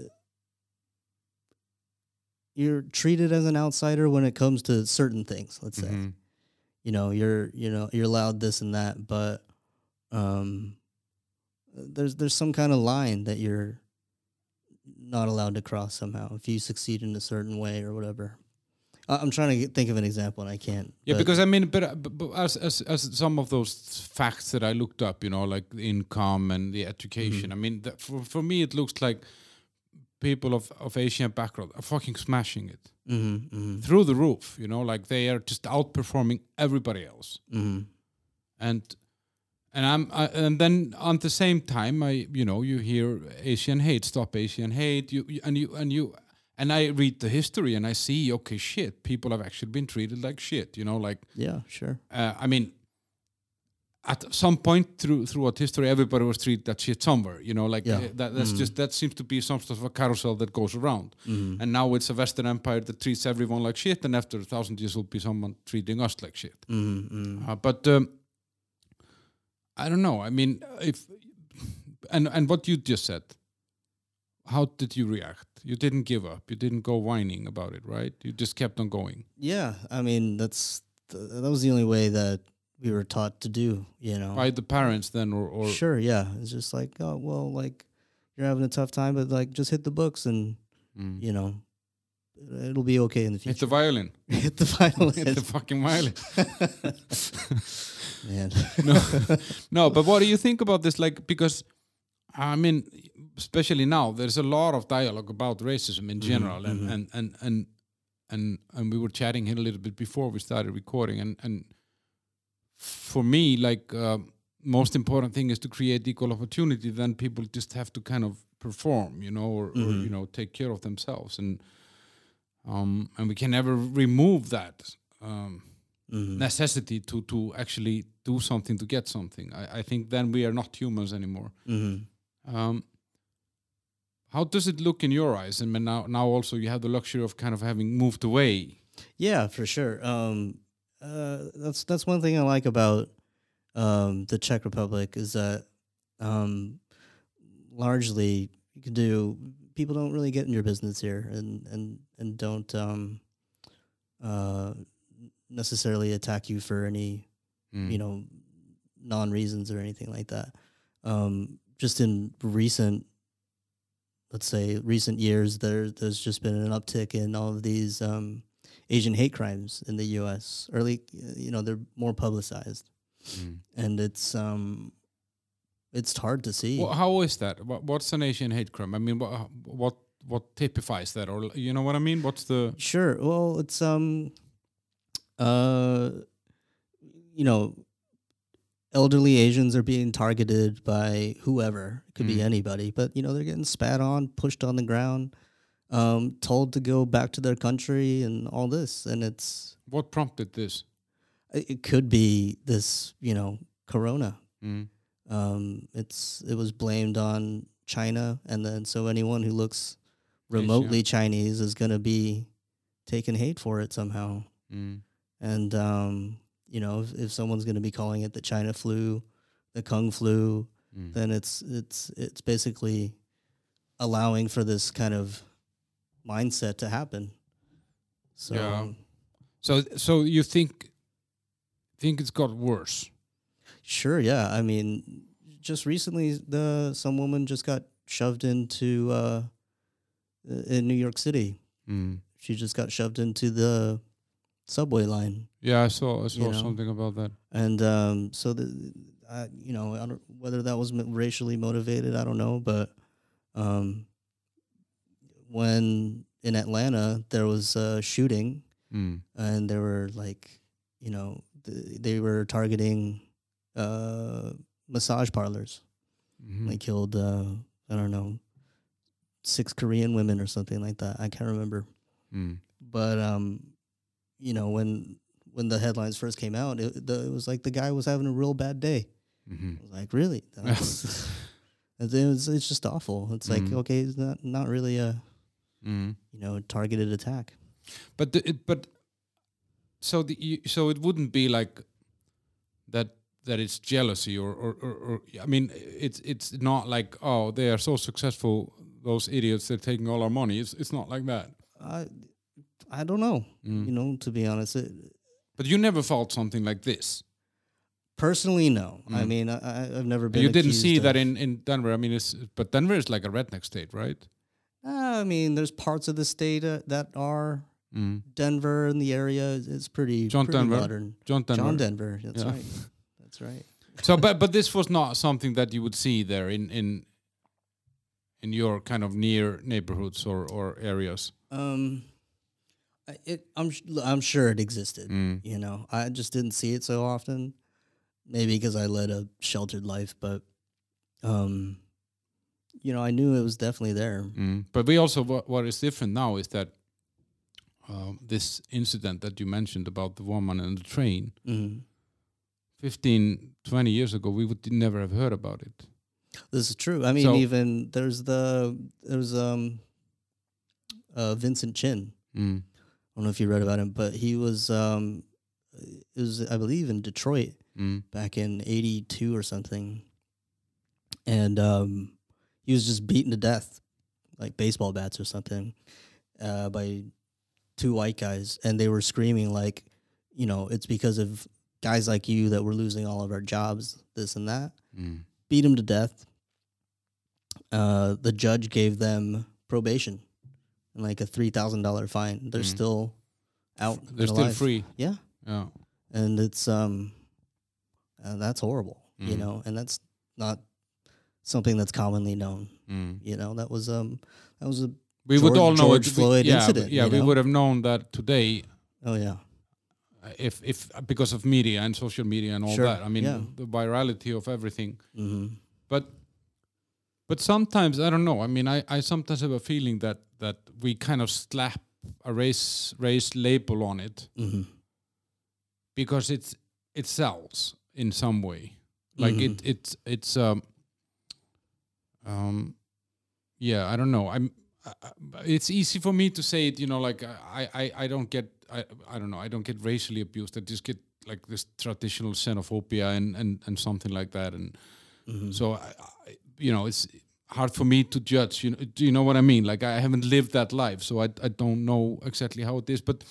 you're treated as an outsider when it comes to certain things. Let's say, Mhm. you know, you're you know you're allowed this and that, but um, there's there's some kind of line that you're not allowed to cross somehow if you succeed in a certain way or whatever. I'm trying to think of an example and I can't. Yeah, because I mean, but, uh, but, but as, as as some of those facts that I looked up, you know, like the income and the education. I mean, that for for me, it looks like people of of Asian background are fucking smashing it Mhm, mhm, through the roof. You know, like they are just outperforming everybody else. mhm. and and I'm I, and then on the same time I you know you hear Asian hate stop Asian hate you, you and you and you and I read the history and I see okay shit people have actually been treated like shit you know like Yeah, sure. uh, I mean at some point through throughout history everybody was treated that shit somewhere you know like Yeah. uh, that that's just that seems to be some sort of a carousel that goes around Mm-hmm. and now it's a western empire that treats everyone like shit and after a thousand years will be someone treating us like shit Mm-hmm. uh, but um, I don't know. I mean, if and and what you just said, how did you react? You didn't give up. You didn't go whining about it, right? You just kept on going. Yeah, I mean that's th- that was the only way that we were taught to do. You know. By the parents, then, or or Sure, yeah. It's just like, oh well, like you're having a tough time, but like just hit the books and Mm. you know it'll be okay in the future. hit the violin, hit the final hit the fucking violin. man. no, no. But what do you think about this? Like, because I mean, especially now, there's a lot of dialogue about racism in mm-hmm, general, and, mm-hmm. and and and and and we were chatting here a little bit before we started recording, and and for me, like. Um, most important thing is to create equal opportunity then people just have to kind of perform you know or, or mm-hmm. you know take care of themselves and um and we can never remove that um Mhm. necessity to to actually do something to get something. I, I think then we are not humans anymore. Mhm. Um, how does it look in your eyes? I mean, now now also you have the luxury of kind of having moved away. Yeah, for sure. Um, uh, that's that's one thing I like about um, the Czech Republic is that um, largely you can do. People don't really get in your business here, and and and don't um, uh, necessarily attack you for any Mm. you know non reasons or anything like that. Um, just in recent, let's say recent years, there there's just been an uptick in all of these um, Asian hate crimes in the U.S. Early, you know, they're more publicized, Mm. and it's um, it's hard to see. Wha- how is that? What's an Asian hate crime? I mean, what what what typifies that, or you know what I mean? What's the Sure. Well, it's um, uh, you know, elderly Asians are being targeted by whoever. It could be Mm. anybody, but you know they're getting spat on, pushed on the ground, um, told to go back to their country, and all this. And it's what prompted this? it it could be this, you know, Corona. Mm. Um, it's it was blamed on China, and then so anyone who looks remotely Chinese is going to be taking hate for it somehow. Mm. And um, you know, if, if someone's going to be calling it the China flu, the Kung flu, Mm. then it's it's it's basically allowing for this kind of mindset to happen. So Yeah. So so you think think it's got worse? Sure, yeah. I mean, just recently, the some woman just got shoved into uh, in New York City. Mm. She just got shoved into the subway line. Yeah, I saw I saw You know? something about that. and um, so the, I, you know, I don't, whether that was racially motivated, I don't know, but um, when in Atlanta there was a shooting, Mm. and there were like, you know, th- they were targeting uh, massage parlors. Mhm. They killed, uh, I don't know, six Korean women or something like that. I can't remember Mm. but um, you know when when the headlines first came out, it, the, it was like the guy was having a real bad day. Mhm. Was like, really? That's- it was, it's just awful. It's like Mhm. okay, it's not not really a Mm. you know targeted attack. But the, it, but so the so it wouldn't be like that that it's jealousy or, or, or, or I mean it's it's not like oh they are so successful those idiots they're taking all our money it's it's not like that I I don't know. Mm. You know, to be honest, it, but you never felt something like this personally, no. I Mm. mean, I, I- I've never been. you didn't see accused that in in Denver I mean it's but Denver is like a redneck state right Uh, I mean, there's parts of the state uh, that are mm. Denver and the area. is- It's pretty John pretty Denver. modern. John Denver John Denver. That's Yeah. right. That's right. so but but this was not something that you would see there in in in your kind of near neighborhoods or or areas Um, I- it I'm I'm sure it existed. mm. You know, I just didn't see it so often. maybe because I led a sheltered life, but um, you know, I knew it was definitely there. Mm. But we also what, what is different now is that um, this incident that you mentioned about the woman and the train, hmm 15, 20 years ago, we would never have heard about it. This is true. I mean, So- even there's the there's um uh Vincent Chin. Mm. I don't know if you read about him, but he was um it was I believe in Detroit Mm. back in '82 or something, and um he was just beaten to death, like baseball bats or something, uh, by two white guys, and they were screaming like, you know, it's because of guys like you that we're losing all of our jobs, this and that. Mm. Beat him to death. Uh, the judge gave them probation and like a three thousand dollar fine. They're Mm. still out. They're still alive. free. Yeah, Yeah. and it's um, uh, that's horrible. You Mhm. know, and that's not something that's commonly known. Mm. You know, that was um, that was a We would all know George it. We- Floyd yeah, incident, Yeah, you we would have known that today oh yeah, if if because of media and social media and all Sure, that. I mean, yeah. the virality of everything. hmm But but sometimes I don't know. I mean, I, I sometimes have a feeling that that we kind of slap a race race label on it hmm because it's it sells in some way. Like it Mhm. it's it's um um yeah I don't know I'm I- it's easy for me to say it you know like I I I don't get I I don't know. I don't get racially abused. I just get like this traditional xenophobia and and and something like that. And hmm so I, I you know it's hard for me to judge you know do you know what I mean? Like I haven't lived that life so I I don't know exactly how it is. But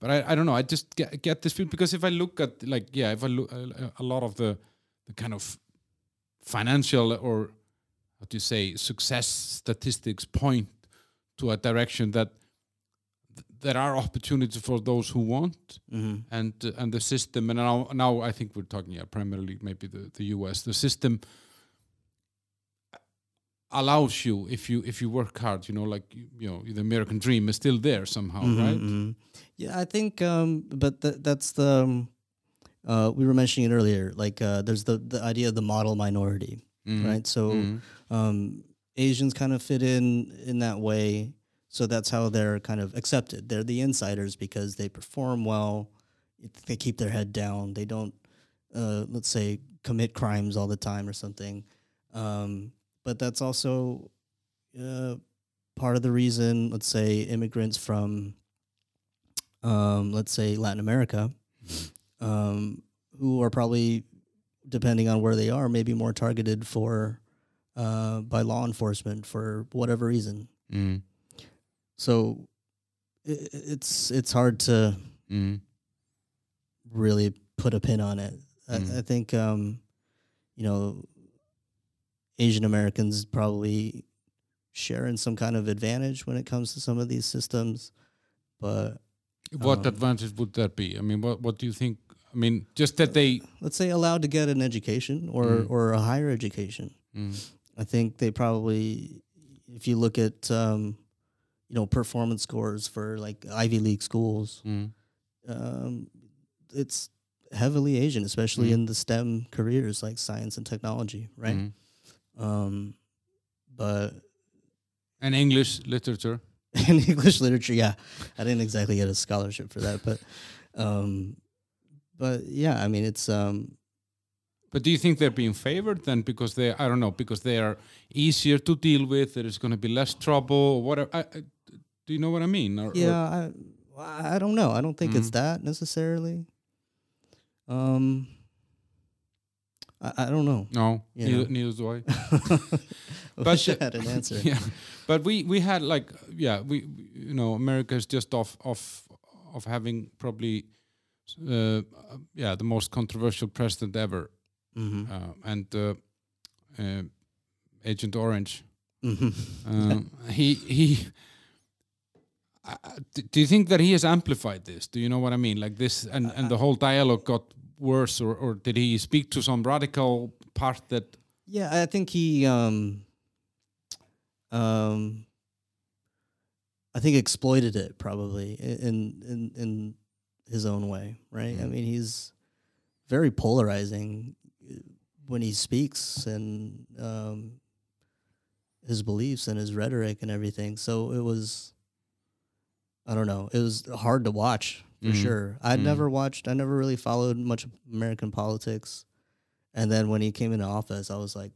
but I, I don't know. I just get, get this feel because if I look at like yeah if I look a, a lot of the the kind of financial or how do you say success statistics point to a direction that th- there are opportunities for those who want hmm and uh, and the system and now now I think we're talking yeah primarily maybe the the US the system allows you if you if you work hard you know like you, know the American dream is still there somehow Mhm, right mhm. Yeah, I think, um, but th- that's the um, uh, we were mentioning it earlier. Like, uh, there's the the idea of the model minority, Mhm. right? So Mhm. um, Asians kind of fit in in that way. So that's how they're kind of accepted. They're the insiders because they perform well. They keep their head down. They don't, uh, let's say, commit crimes all the time or something. Um, but that's also uh, part of the reason. Let's say immigrants from, um, let's say Latin America, um, who are probably, depending on where they are, maybe more targeted for uh, by law enforcement for whatever reason. Mhm. So i i- it's it's hard to Mhm. really put a pin on it. Mm. I, I think um, you know Asian Americans probably share in some kind of advantage when it comes to some of these systems, but what Um, advantage would that be I mean what what do you think I mean just that they let's say allowed to get an education or Mm. or a higher education. Mm. I think they probably, if you look at um, you know performance scores for like Ivy League schools, Mm. um, it's heavily Asian, especially Mm. in the STEM careers like science and technology, right? Mm. Um, but and English literature in English literature, yeah, I didn't exactly get a scholarship for that, but um, but yeah, I mean it's um, But do you think they're being favored then because they I don't know because they are easier to deal with? There is going to be less trouble whatever. I, I, do you know what I mean? Or, or- yeah, I I don't know. I don't think it's Mhm. that necessarily. Um, I, I don't know. no, You neither, know. neither do I. But I had an answer. yeah, but we we had like yeah we you know America is just off off of having probably uh, yeah the most controversial president ever hmm uh, and uh, uh, Agent Orange. hmm Um, he he. Uh, do you think that he has amplified this? Do you know what I mean? Like this, and, and the whole dialogue got worse, or, or did he speak to some radical part that? Yeah, I think he um um I think exploited it probably in in in his own way, right? I Mhm. mean, he's very polarizing. when he speaks and um, his beliefs and his rhetoric and everything. So it was, I don't know, it was hard to watch for Mhm. sure. I'd Mhm. never watched, I never really followed much American politics. And then when he came into office, I was like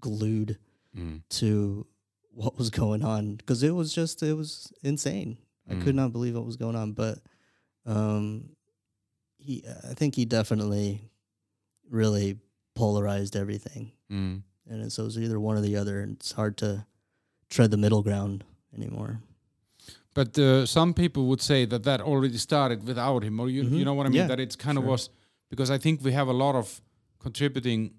glued Mm. to what was going on because it was just, it was insane. I could Mm. not believe what was going on. But um, he, I think he definitely really polarized everything Mm. and so it was either one or the other. And it's hard to tread the middle ground anymore. But uh, some people would say that that already started without him, or you, you Mhm. know what I mean? Yeah, that it's kind of was because I think we have a lot of contributing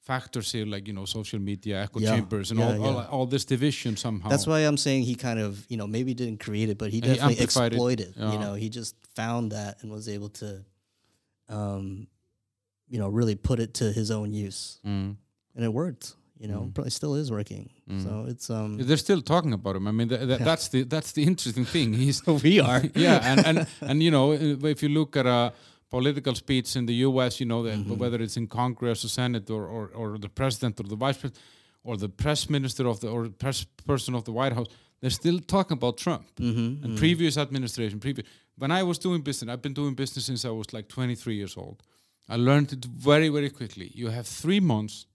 factors here, like you know, social media, echo Yeah, chambers, and yeah, all, all all this division somehow. That's why I'm saying he kind of, you know, maybe didn't create it, but he He definitely it, exploited. yeah. You know, he just found that and was able to, um, you know, really put it to his own use, Mm. and it worked. You know, Mm. probably still is working. Mm. So it's um, They're still talking about him. I mean, th- th- Yeah. that's the that's the interesting thing. He's we are. yeah, and, and and you know, if you look at a political speech in the U.S., you know, that Mhm. whether it's in Congress or Senate or, or or the president or the vice president or the press minister of the or press person of the White House, they're still talking about Trump Mm-hmm, and previous administration. Previous when I was doing business, I've been doing business since I was like 23 years old. I learned it very very quickly. You have three months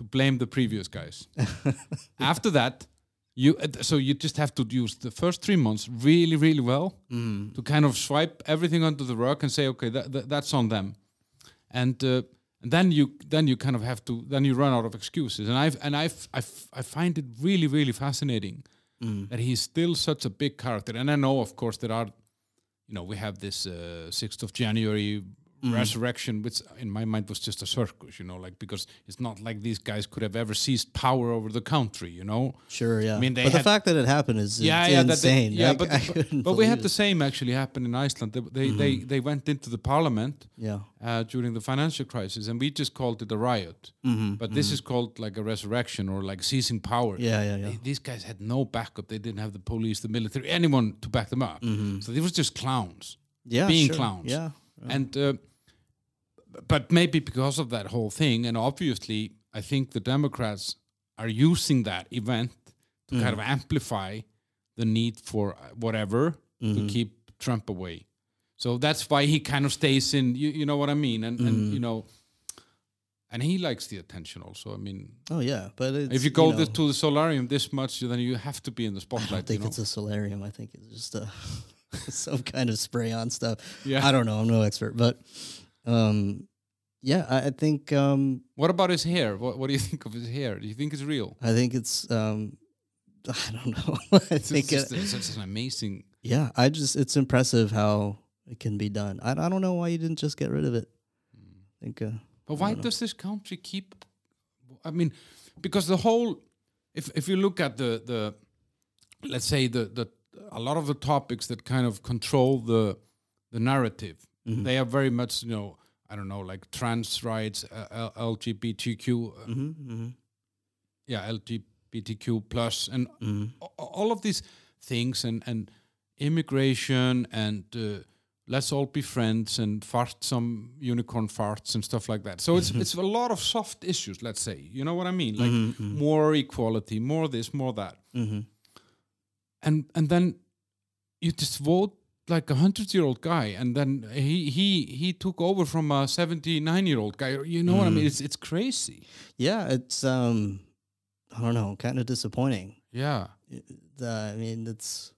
to blame the previous guys. After that. You, uh, so you just have to use the first three months really, really well, mm, to kind of swipe everything under the rug and say, okay, that, that, that's on them, and uh, and then you then you kind of have to then you run out of excuses. And I've and I've, I've I find it really really fascinating mm, that he's still such a big character. And I know, of course, there are, you know, we have this sixth of January Mm. resurrection, which in my mind was just a circus, you know, like because it's not like these guys could have ever seized power over the country, you know. sure, yeah. I mean, they but the fact that it happened is yeah, yeah, they- insane. yeah, I- but I but, but we had believe the same actually happen in Iceland. They they they, Mm-hmm. they went into the parliament yeah. uh, during the financial crisis, and we just called it a riot. Mm-hmm, But this is called like a resurrection or like seizing power. yeah, yeah, yeah. They- these guys had no backup. They didn't have the police, the military, anyone to back them up. Mm-hmm. So they were just clowns. yeah, being sure. clowns. Yeah, And uh, but maybe because of that whole thing, and obviously, I think the Democrats are using that event to kind of Mm-hmm. amplify the need for uh, whatever to Mhm. keep Trump away. So that's why he kind of stays in. You, you know what I mean? And and Mhm. you know, and he likes the attention also. I mean, Oh yeah, but it's, if you go know, this, to the solarium this much, then you have to be in the I spotlight. don't think you know? it's a solarium. I think it's just a some kind of spray on stuff. yeah. I don't know. I'm no expert, but um, yeah, I, I think um, What about his hair? What, what do you think of his hair? Do you think it's real? I think it's um, I don't know. I It's think just, it, it's just an amazing. yeah, I just it's impressive how it can be done. I, I don't know why you didn't just get rid of it. I think uh, But why does this country keep? I mean, because the whole, if if you look at the the, let's say the the a lot of the topics that kind of control the the narrative, Mhm. they are very much you know I don't know like trans rights, uh, LGBTQ, uh, mhm, mhm, yeah LGBTQ plus, and mhm. all of these things and and immigration and uh, let's all be friends and fart some unicorn farts and stuff like that. So it's it's a lot of soft issues. Let's say you know what I mean, like Mhm, mhm. more equality, more this, more that, and and then you just vote like a hundred year old guy, and then he he he took over from a seventy nine year old guy. You know what I mean? Mhm. It's it's crazy. Yeah, it's um, I don't know, kind of disappointing. Yeah. The, I mean, it's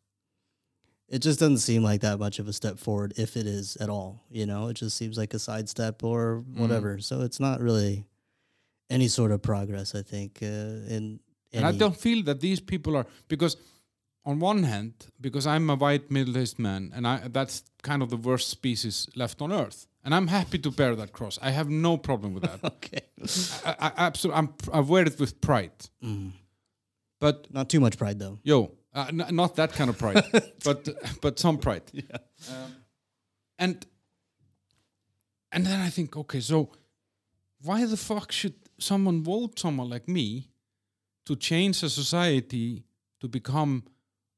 it just doesn't seem like that much of a step forward, if it is at all. You know, it just seems like a sidestep or whatever. So it's not really any sort of progress. I think uh, in And I don't feel that these people are because on one hand, because I'm a white middle-aged man, and I that's kind of the worst species left on earth, and I'm happy to bear that cross. I have no problem with that. Okay. I, I absolutely, I'm, I wear it with pride. Mm. But Not too much pride, though. yo, uh, n- not that kind of pride, but but some pride. Yeah. Um, and and then I think, okay, so why the fuck should someone vote someone like me to change a society to become,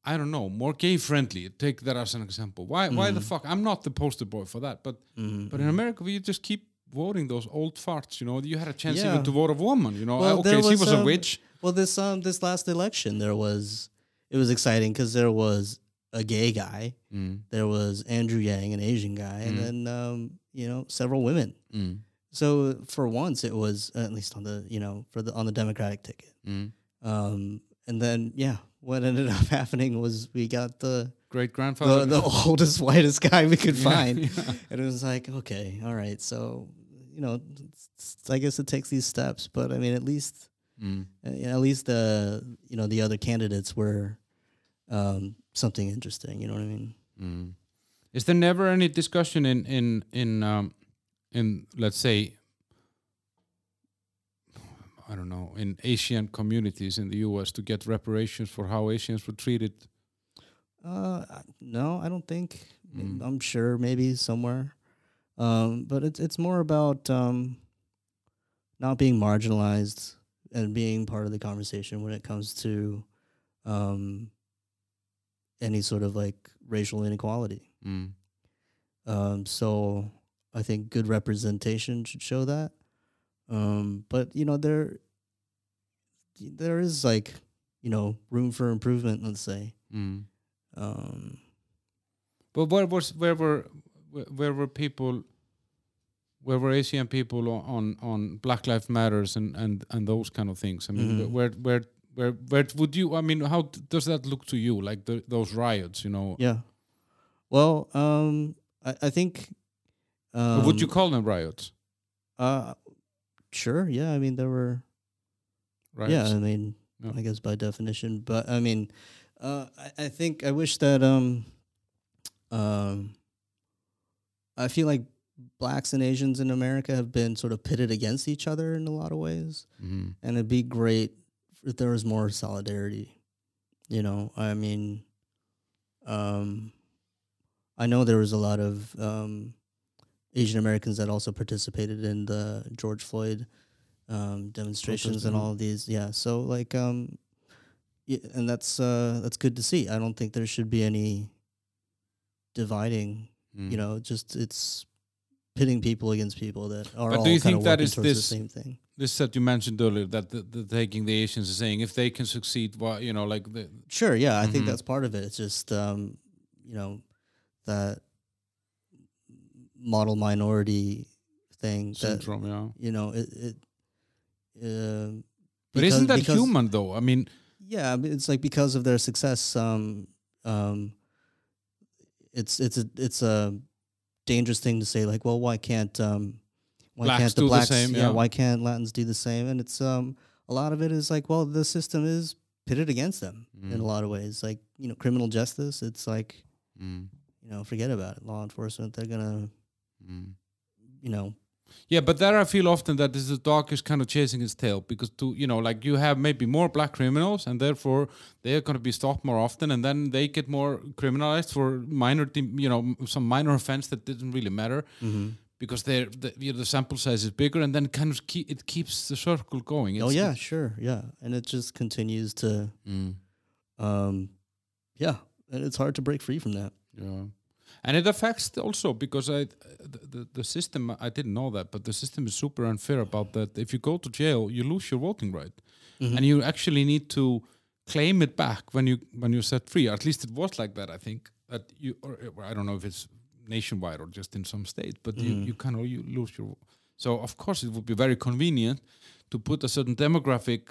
I don't know, more gay friendly? Take that as an example. Why? Why the fuck? I'm not the poster boy for that, but Mm. but in America, we just keep voting those old farts. You know, you had a chance Yeah. even to vote a woman. You know, Well, Uh, okay, there she was, was a um, witch. Well, this um this last election, there was it was exciting because there was a gay guy, Mm, there was Andrew Yang, an Asian guy, and Mm. then um you know several women. mm, So for once, it was at least on the you know for the on the Democratic ticket. mm. Um, and then yeah, what ended up happening was we got the great grandfather, the oldest whitest guy we could Yeah, find, yeah. and it was like okay, all right, so you know, I guess it takes these steps, but I mean, at least Mm, uh, at least the you know the other candidates were um, something interesting. You know what I mean? mm. Is there never any discussion in in in um, in let's say I don't know in Asian communities in the U.S. to get reparations for how Asians were treated? Uh, no, I don't think. Mm. I'm sure maybe somewhere, um, but it's it's more about um, not being marginalized and being part of the conversation when it comes to um, any sort of like racial inequality. Mm, Um, so I think good representation should show that. Um, but you know there there is like you know room for improvement. Let's say. mm. Um, But where was where were where, were people? Where were Asian people on on, Black Lives Matters and, and, and those kind of things? I mean, Mhm. where where where where would you? I mean, how does that look to you? Like the, those riots, you know? yeah. Well, um, I, I think. Um, would you call them riots? Uh, sure. Yeah. I mean, there were. Riots? Yeah. I mean, Yeah. I guess by definition, but I mean, uh, I, I think I wish that um, um, I feel like blacks and Asians in America have been sort of pitted against each other in a lot of ways, Mhm. and it'd be great if there was more solidarity. You know, I mean, um, I know there was a lot of um, Asian Americans that also participated in the George Floyd um, demonstrations and all of these. Yeah, so like, um, yeah, and that's uh, that's good to see. I don't think there should be any dividing. Mm. You know, just it's pitting people against people that are But all do you kind think of that towards this- the same thing. This that you mentioned earlier that the, the taking the Asians is saying if they can succeed, why you know, like the Sure, yeah, I Mhm. think that's part of it. It's just um, you know that model minority thing that syndrome, yeah. you know it. it um But isn't that because- human though? I mean, Yeah, it's like because of their success. Um, um, it's it's a it's a dangerous thing to say. Like, well, why can't um, why Blacks can't the do the blacks? same, yeah. why can't Latins do the same? And it's um, a lot of it is like, well, the system is pitted against them in Mm. a lot of ways. Like you know, criminal justice. It's like mm, you know, forget about it. Law enforcement, they're gonna mm. you know, Yeah, but there I feel often that this is the dog is kind of chasing its tail because to you know like you have maybe more black criminals and therefore they are going to be stopped more often and then they get more criminalized for minor you know some minor offense that didn't really matter because they're the, you know, the sample size is bigger and then kind of keep, it keeps the circle going. oh yeah, it's- sure, yeah, and it just continues to Mm, um, yeah, and it's hard to break free from that. yeah. And it affects also because I, the, the, the system, I didn't know that, but the system is super unfair about that. If you go to jail, you lose your voting right. Mhm. and you actually need to claim it back when you when you're set free. Or at least it was like that. I think that you, or, I don't know if it's nationwide or just in some states, but you, Mhm. you kind of you lose your. So of course it would be very convenient to put a certain demographic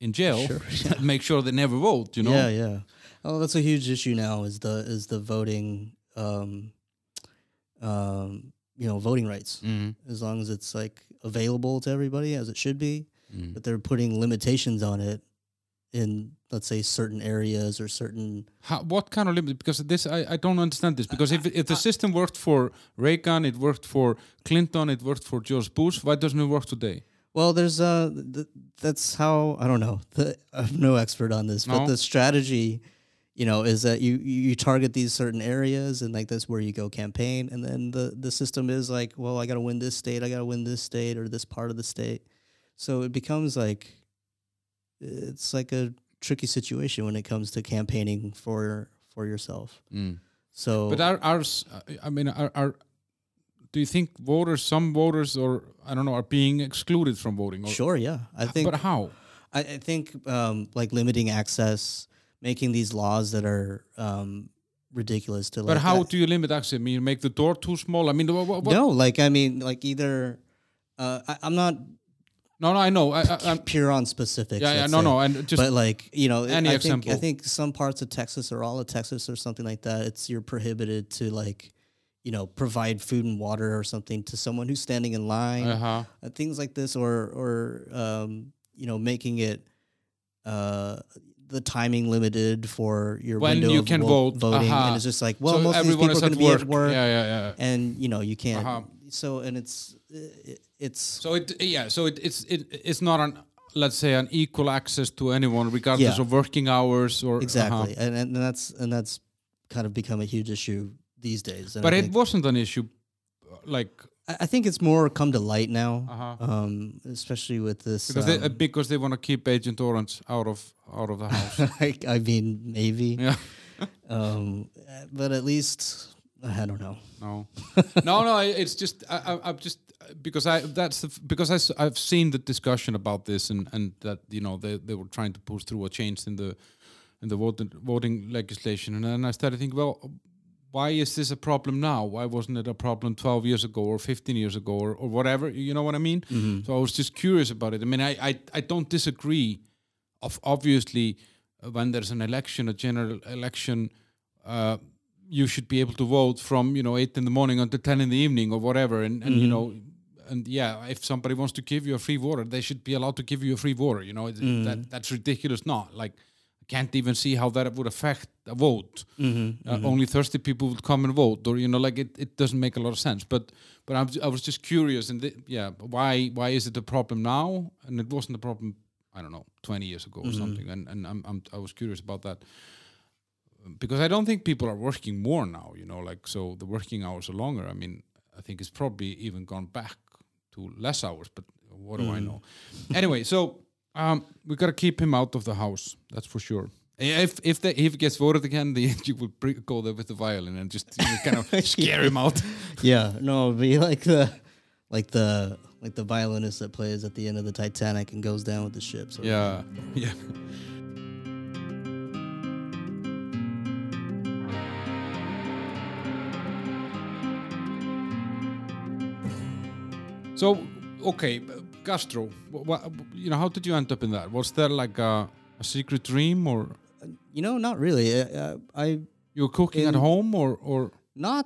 in jail Sure, and make sure they never vote. You know. Yeah, yeah. Oh, that's a huge issue now. Is the is the voting, um, um, you know, voting rights. Mhm. As long as it's like available to everybody as it should be, Mm. but they're putting limitations on it in let's say certain areas or certain. How, what kind of limit? Because this, I, I don't understand this. Because if if the system worked for Reagan, it worked for Clinton, it worked for George Bush. Why doesn't it work today? Well, there's uh, th- that's how I don't know. The, I'm no expert on this, but the strategy, you know, is that you you target these certain areas, and like that's where you go campaign, and then the the system is like, well, I got to win this state, I got to win this state or this part of the state, so it becomes like, it's like a tricky situation when it comes to campaigning for for yourself. Mm. So, But our, ours, I mean, our, our do you think voters, some voters, or I don't know, are being excluded from voting? Or, Sure, yeah. I think but how? I, I think um, like limiting access, making these laws that are um, ridiculous to. But like, how uh, do you limit access? I mean, make the door too small. I mean, what, what, no, like I mean, like either. Uh, I, I'm not no, no, I know. I, I, I'm, pure on specifics. yeah, yeah, no, say. no, and just but like you know, any I example. think I think some parts of Texas or all of Texas or something like that. It's you're prohibited to like, you know, provide food and water or something to someone who's standing in line. uh-huh. uh, things like this, or or um, you know, making it uh, the timing limited for your When window you can vo- vote, voting, uh-huh. and it's just like, well, so most of these people are going to be at work, Yeah, yeah, yeah. and you know, you can't. Uh-huh. So, and it's it, it's So it yeah, so it, it's it, it's not an let's say an equal access to anyone regardless Yeah. of working hours or uh-huh. exactly, and, and that's and that's kind of become a huge issue these days. And But I it wasn't an issue, like I think it's more come to light now, uh-huh. um, especially with this. because they, um, because they want to keep Agent Orange out of out of the house. I, I mean, maybe, yeah, um, but at least I don't know. no, no, no. It's just I, I, I'm just because I that's the, because I, have seen the discussion about this and and that you know they they were trying to push through a change in the in the voting voting legislation and then I started thinking well why is this a problem now? Why wasn't it a problem 12 years ago or 15 years ago or, or whatever? You know what I mean? So I was just curious about it. I mean I I, I don't disagree of obviously uh, when there's an election a general election uh, you should be able to vote from you know eight in the morning until ten in the evening or whatever, and, and you know, and yeah, if somebody wants to give you a free water, they should be allowed to give you a free water. You know, it, that that's ridiculous. Not like can't even see how that would affect a vote. Mm-hmm, uh, mm-hmm. only thirsty people would come and vote, or you know, like it, it doesn't make a lot of sense. But but I was, I was just curious, and the, yeah, why why is it a problem now? And it wasn't a problem. I don't know, twenty years ago or mm-hmm. something. And and I'm, I'm I was curious about that because I don't think people are working more now, you know, like so the working hours are longer. I mean, I think it's probably even gone back to less hours, but what do I know? anyway, so um, we got to keep him out of the house. That's for sure. If if the, if he gets voted again, the you will go there with the violin and just you know, kind of scare him out. Yeah, no, be like the like the like the violinist that plays at the end of the Titanic and goes down with the ship. So Yeah, yeah. So, okay, gastro. What, you know, how did you end up in that? Was there like a, a secret dream, or you know, not really. Uh, I you were cooking at home, or or not.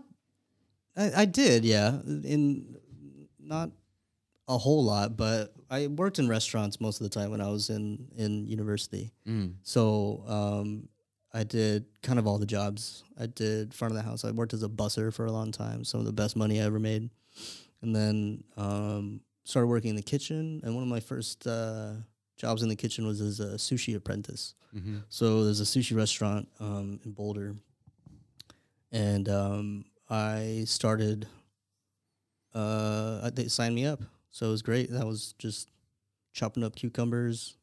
I, I did, yeah. In not a whole lot, but I worked in restaurants most of the time when I was in in university. Mm. So um, I did kind of all the jobs. I did front of the house. I worked as a busser for a long time. Some of the best money I ever made. And then um, started working in the kitchen. And one of my first uh, jobs in the kitchen was as a sushi apprentice. hmm So there's a sushi restaurant um, in Boulder, and um, I started. Uh, they signed me up, so it was great. That was just chopping up cucumbers,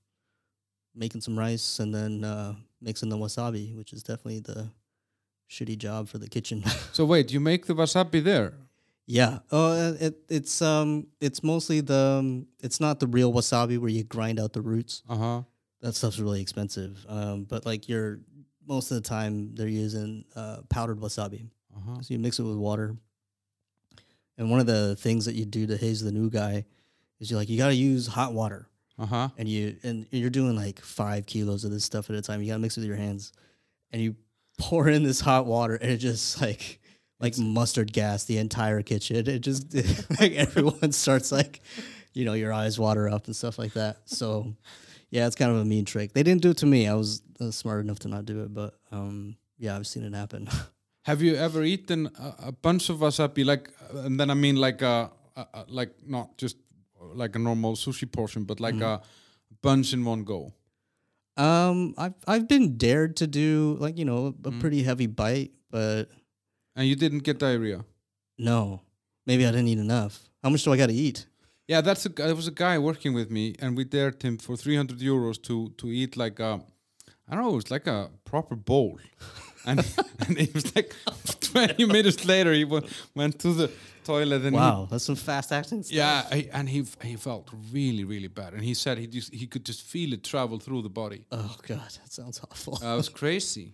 making some rice, and then uh, mixing the wasabi, which is definitely the shitty job for the kitchen. So wait, you make the wasabi there? Yeah. Oh, uh, it, it's um, it's mostly the um, it's not the real wasabi where you grind out the roots. Uh huh. that stuff's really expensive. Um, but like you're most of the time they're using uh, powdered wasabi. Uh huh. So you mix it with water. And one of the things that you do to haze the new guy is you're like you got to use hot water, Uh huh. and you and you're doing like five kilos of this stuff at a time. You got to mix it with your hands, and you pour in this hot water, and it just like like mustard gas the entire kitchen. It just like everyone starts like, you know, your eyes water up and stuff like that. So, yeah, it's kind of a mean trick. They didn't do it to me. I was uh, smart enough to not do it, but um, yeah, I've seen it happen. Have you ever eaten a, a bunch of wasabi, like, and then I mean like a, a, a like not just like a normal sushi portion, but like a bunch in one go? um, I've I've been dared to do like you know a Mm. pretty heavy bite, but And you didn't get diarrhea? no, maybe I didn't eat enough. How much do I got to eat? Yeah, that's a, there was a guy working with me, and we dared him for 300 euros to to eat like a, I don't know, it was like a proper bowl. and and it was like 20 minutes later, he went, went to the toilet and he, Wow, that's some fast acting. Stuff. yeah, he, and he he felt really really bad, and he said he just he could just feel it travel through the body. Oh god, that sounds awful. Uh, was crazy.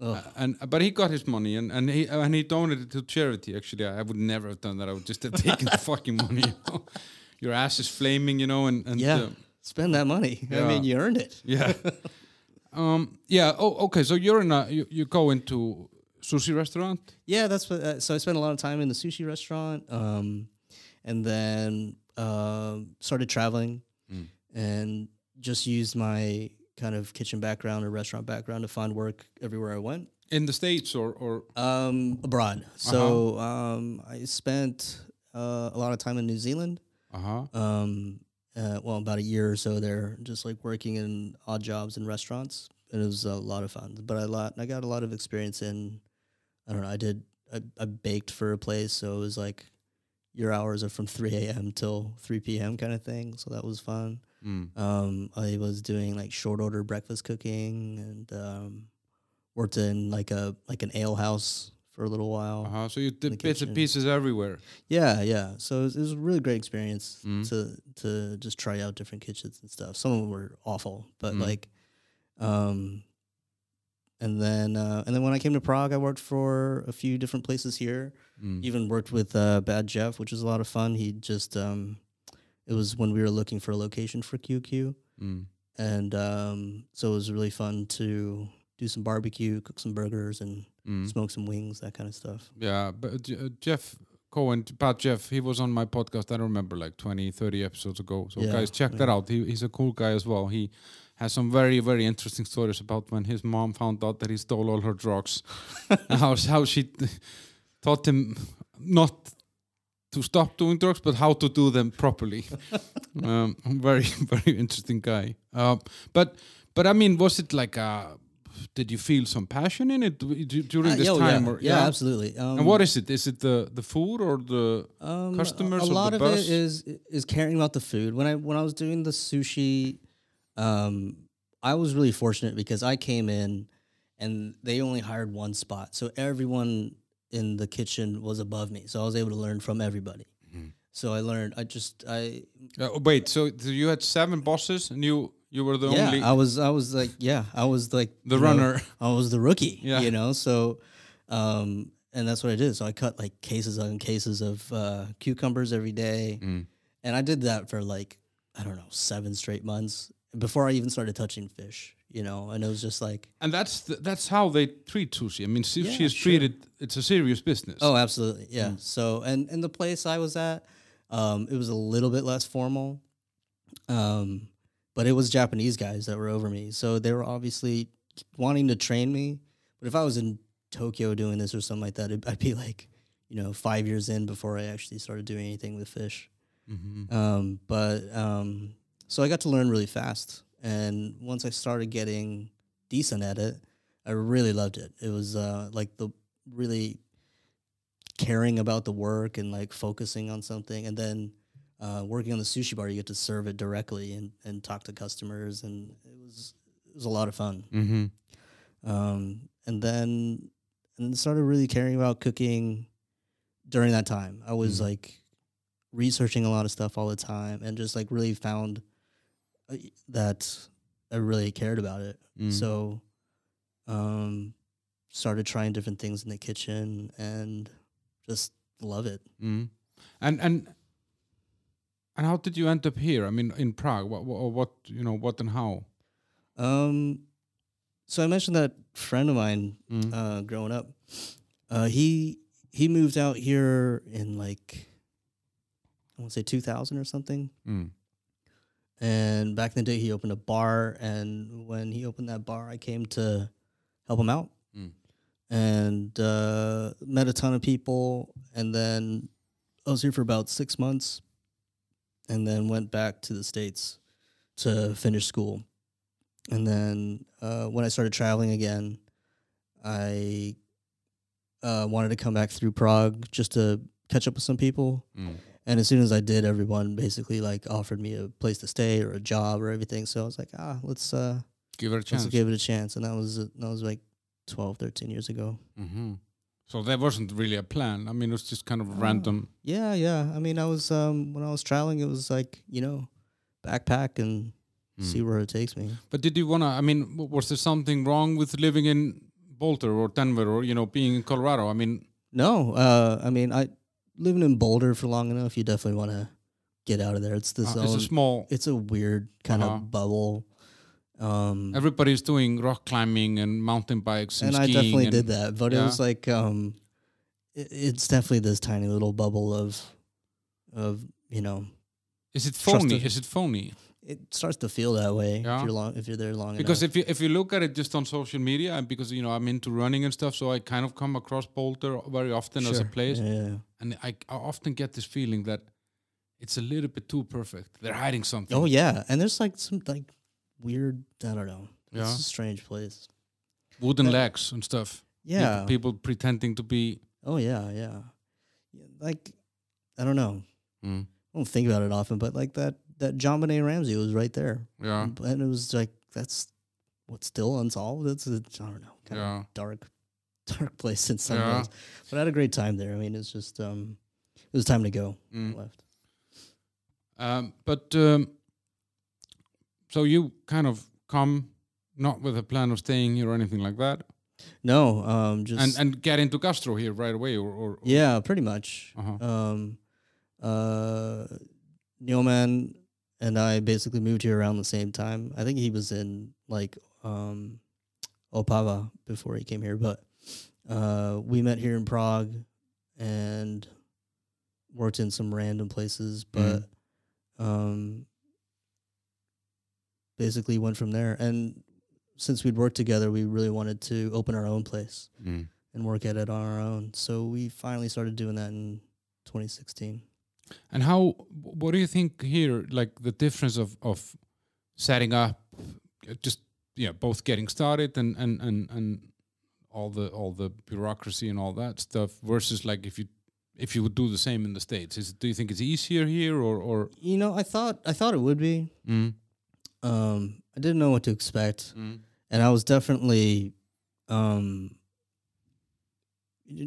Ugh. Uh, and but he got his money and and he and he donated it to charity. Actually, I, I would never have done that. I would just have taken the fucking money. You know? Your ass is flaming, you know, and and yeah, uh, spend that money. I mean, you earned it. yeah, um, yeah. Oh, okay. So you're in a you, you go into sushi restaurant. Yeah, that's what. Uh, so I spent a lot of time in the sushi restaurant, um, and then um started traveling, Mm. and just used my kind of kitchen background or restaurant background to find work everywhere I went. in the states or or Um, abroad. So um, I spent uh, a lot of time in New Zealand. uh huh Um, uh, well, about a year or so there, just like working in odd jobs in restaurants, and it was a lot of fun. But I lot, I got a lot of experience in. I don't know. I did. I, I baked for a place, so it was like your hours are from three a.m. till three p.m. kind of thing. So that was fun. Mm. Um, I was doing like short order breakfast cooking and um, worked in like a like an ale house for a little while. uh huh. So you did bits and pieces everywhere. Yeah, yeah. So it was, it was a really great experience Mm. to to just try out different kitchens and stuff. Some of them were awful, but Mm. like, um, and then uh, and then when I came to Prague, I worked for a few different places here. Mm. Even worked with uh, Bad Jeff, which was a lot of fun. He just um, it was when we were looking for a location for QQ, Mm. and um, so it was really fun to do some barbecue, cook some burgers, and Mm. smoke some wings, that kind of stuff. Yeah, but uh, Jeff Cohen, Bad Jeff, he was on my podcast. I don't remember like 20, 30 episodes ago. So Yeah, guys, check that out. He, he's a cool guy as well. He has some very, very interesting stories about when his mom found out that he stole all her drugs, how how she taught him not to stop doing drugs, but how to do them properly. um, very, very interesting guy. Uh, but but I mean, was it like a? Did you feel some passion in it during Uh, this yeah, oh, time? yeah, Or, yeah, absolutely. Um, and what is it? Is it the the food or the? um, customers A or the lot of bus? it is is caring about the food. When I when I was doing the sushi, um, I was really fortunate because I came in, and they only hired one spot, so everyone in the kitchen was above me. So I was able to learn from everybody. Mhm. So I learned. I just I Uh, wait, so, so you had seven bosses and you you were the yeah. only I was I was like yeah. I was like the you know, runner. I was the rookie, Yeah. you know. So, um, and that's what I did. So I cut like cases on cases of uh, cucumbers every day, Mm. and I did that for like I don't know seven straight months before I even started touching fish. You know, and it was just like And that's the, that's how they treat sushi. I mean, sushi Yeah, is sure. treated. It's a serious business. oh, absolutely, yeah. Mm. So and and the place I was at, um, it was a little bit less formal, um, but it was Japanese guys that were over me, so they were obviously wanting to train me. But if I was in Tokyo doing this or something like that, I'd be like, you know, five years in before I actually started doing anything with fish. Mhm. Um, but um, so I got to learn really fast, and once I started getting decent at it, I really loved it. It was uh, like the really caring about the work and like focusing on something, and then uh, working on the sushi bar, you get to serve it directly and, and talk to customers, and it was it was a lot of fun. Mhm. Um, and then and started really caring about cooking during that time. I was Mhm. like researching a lot of stuff all the time and just like really found that I really cared about it. Mm. So um started trying different things in the kitchen and just love it. Mm. And and and how did you end up here? I mean, in Prague. What what, what you know? What and how? Um so I mentioned that friend of mine Mm. uh, growing up. Uh, he he moved out here in like I want to say 2000 or something. Mm. And back in the day, he opened a bar, and when he opened that bar, I came to help him out, Mm. and uh, met a ton of people. And then I was here for about six months, and then went back to the states to finish school. And then uh, when I started traveling again, I uh, wanted to come back through Prague just to catch up with some people. Mm. And as soon as I did, everyone basically like offered me a place to stay or a job or everything. So I was like, ah, let's uh, give it a chance. Also gave it a chance, and that was uh, that was like 12, 13 years ago. hmm So that wasn't really a plan. I mean, it was just kind of Oh. random. Yeah, yeah. I mean, I was um when I was traveling, it was like you know, backpack and Mm. see where it takes me. But did you wanna? I mean, was there something wrong with living in Boulder or Denver or you know being in Colorado? I mean, No, uh, I mean, I living in Boulder for long enough, you definitely want to get out of there. It's this uh, it's a small. it's a weird kind Uh-huh. of bubble. Um, Everybody's doing rock climbing and mountain bikes and, and I definitely and, did that, but it was like um, it, it's definitely this tiny little bubble of of you know, Is it phony? Is it phony? It starts to feel that way Yeah. if you're long if you're there long Because enough. if you if you look at it just on social media, and because you know I'm into running and stuff, so I kind of come across Boulder very often as a place, Yeah, yeah, yeah. and I, I often get this feeling that it's a little bit too perfect. They're hiding something. Oh yeah, and there's like some like weird. I don't know. Yeah. It's a strange place. wooden legs and stuff. Yeah. people, pretending to be. Oh yeah, yeah. Yeah, Like I don't know. Mm, I don't think about it often, but like that that JonBenét Ramsey was right there, yeah, and it was like that's what's still unsolved. It's a, I don't know, kind yeah. of dark, dark place in some Yeah. ways. But I had a great time there. I mean, it's just um, it was time to go. I Mm. left. Um, but um, so you kind of come not with a plan of staying here or anything like that, No, um, just and and get into gastro here right away, or, or or- yeah, pretty much. Uh-huh. Um, uh, Neilman and I basically moved here around the same time. I think he was in like um, Opava before he came here, but uh, we met here in Prague and worked in some random places, but um, basically went from there. And since we'd worked together, we really wanted to open our own place Mm. and work at it on our own. So we finally started doing that in 2016. And how? What do you think here? Like the difference of of setting up, just yeah, both getting started and and and and all the all the bureaucracy and all that stuff versus like if you if you would do the same in the states. Is do you think it's easier here or or? You know, I thought I thought it would be. Mm. Um, I didn't know what to expect, Mm. and I was definitely um,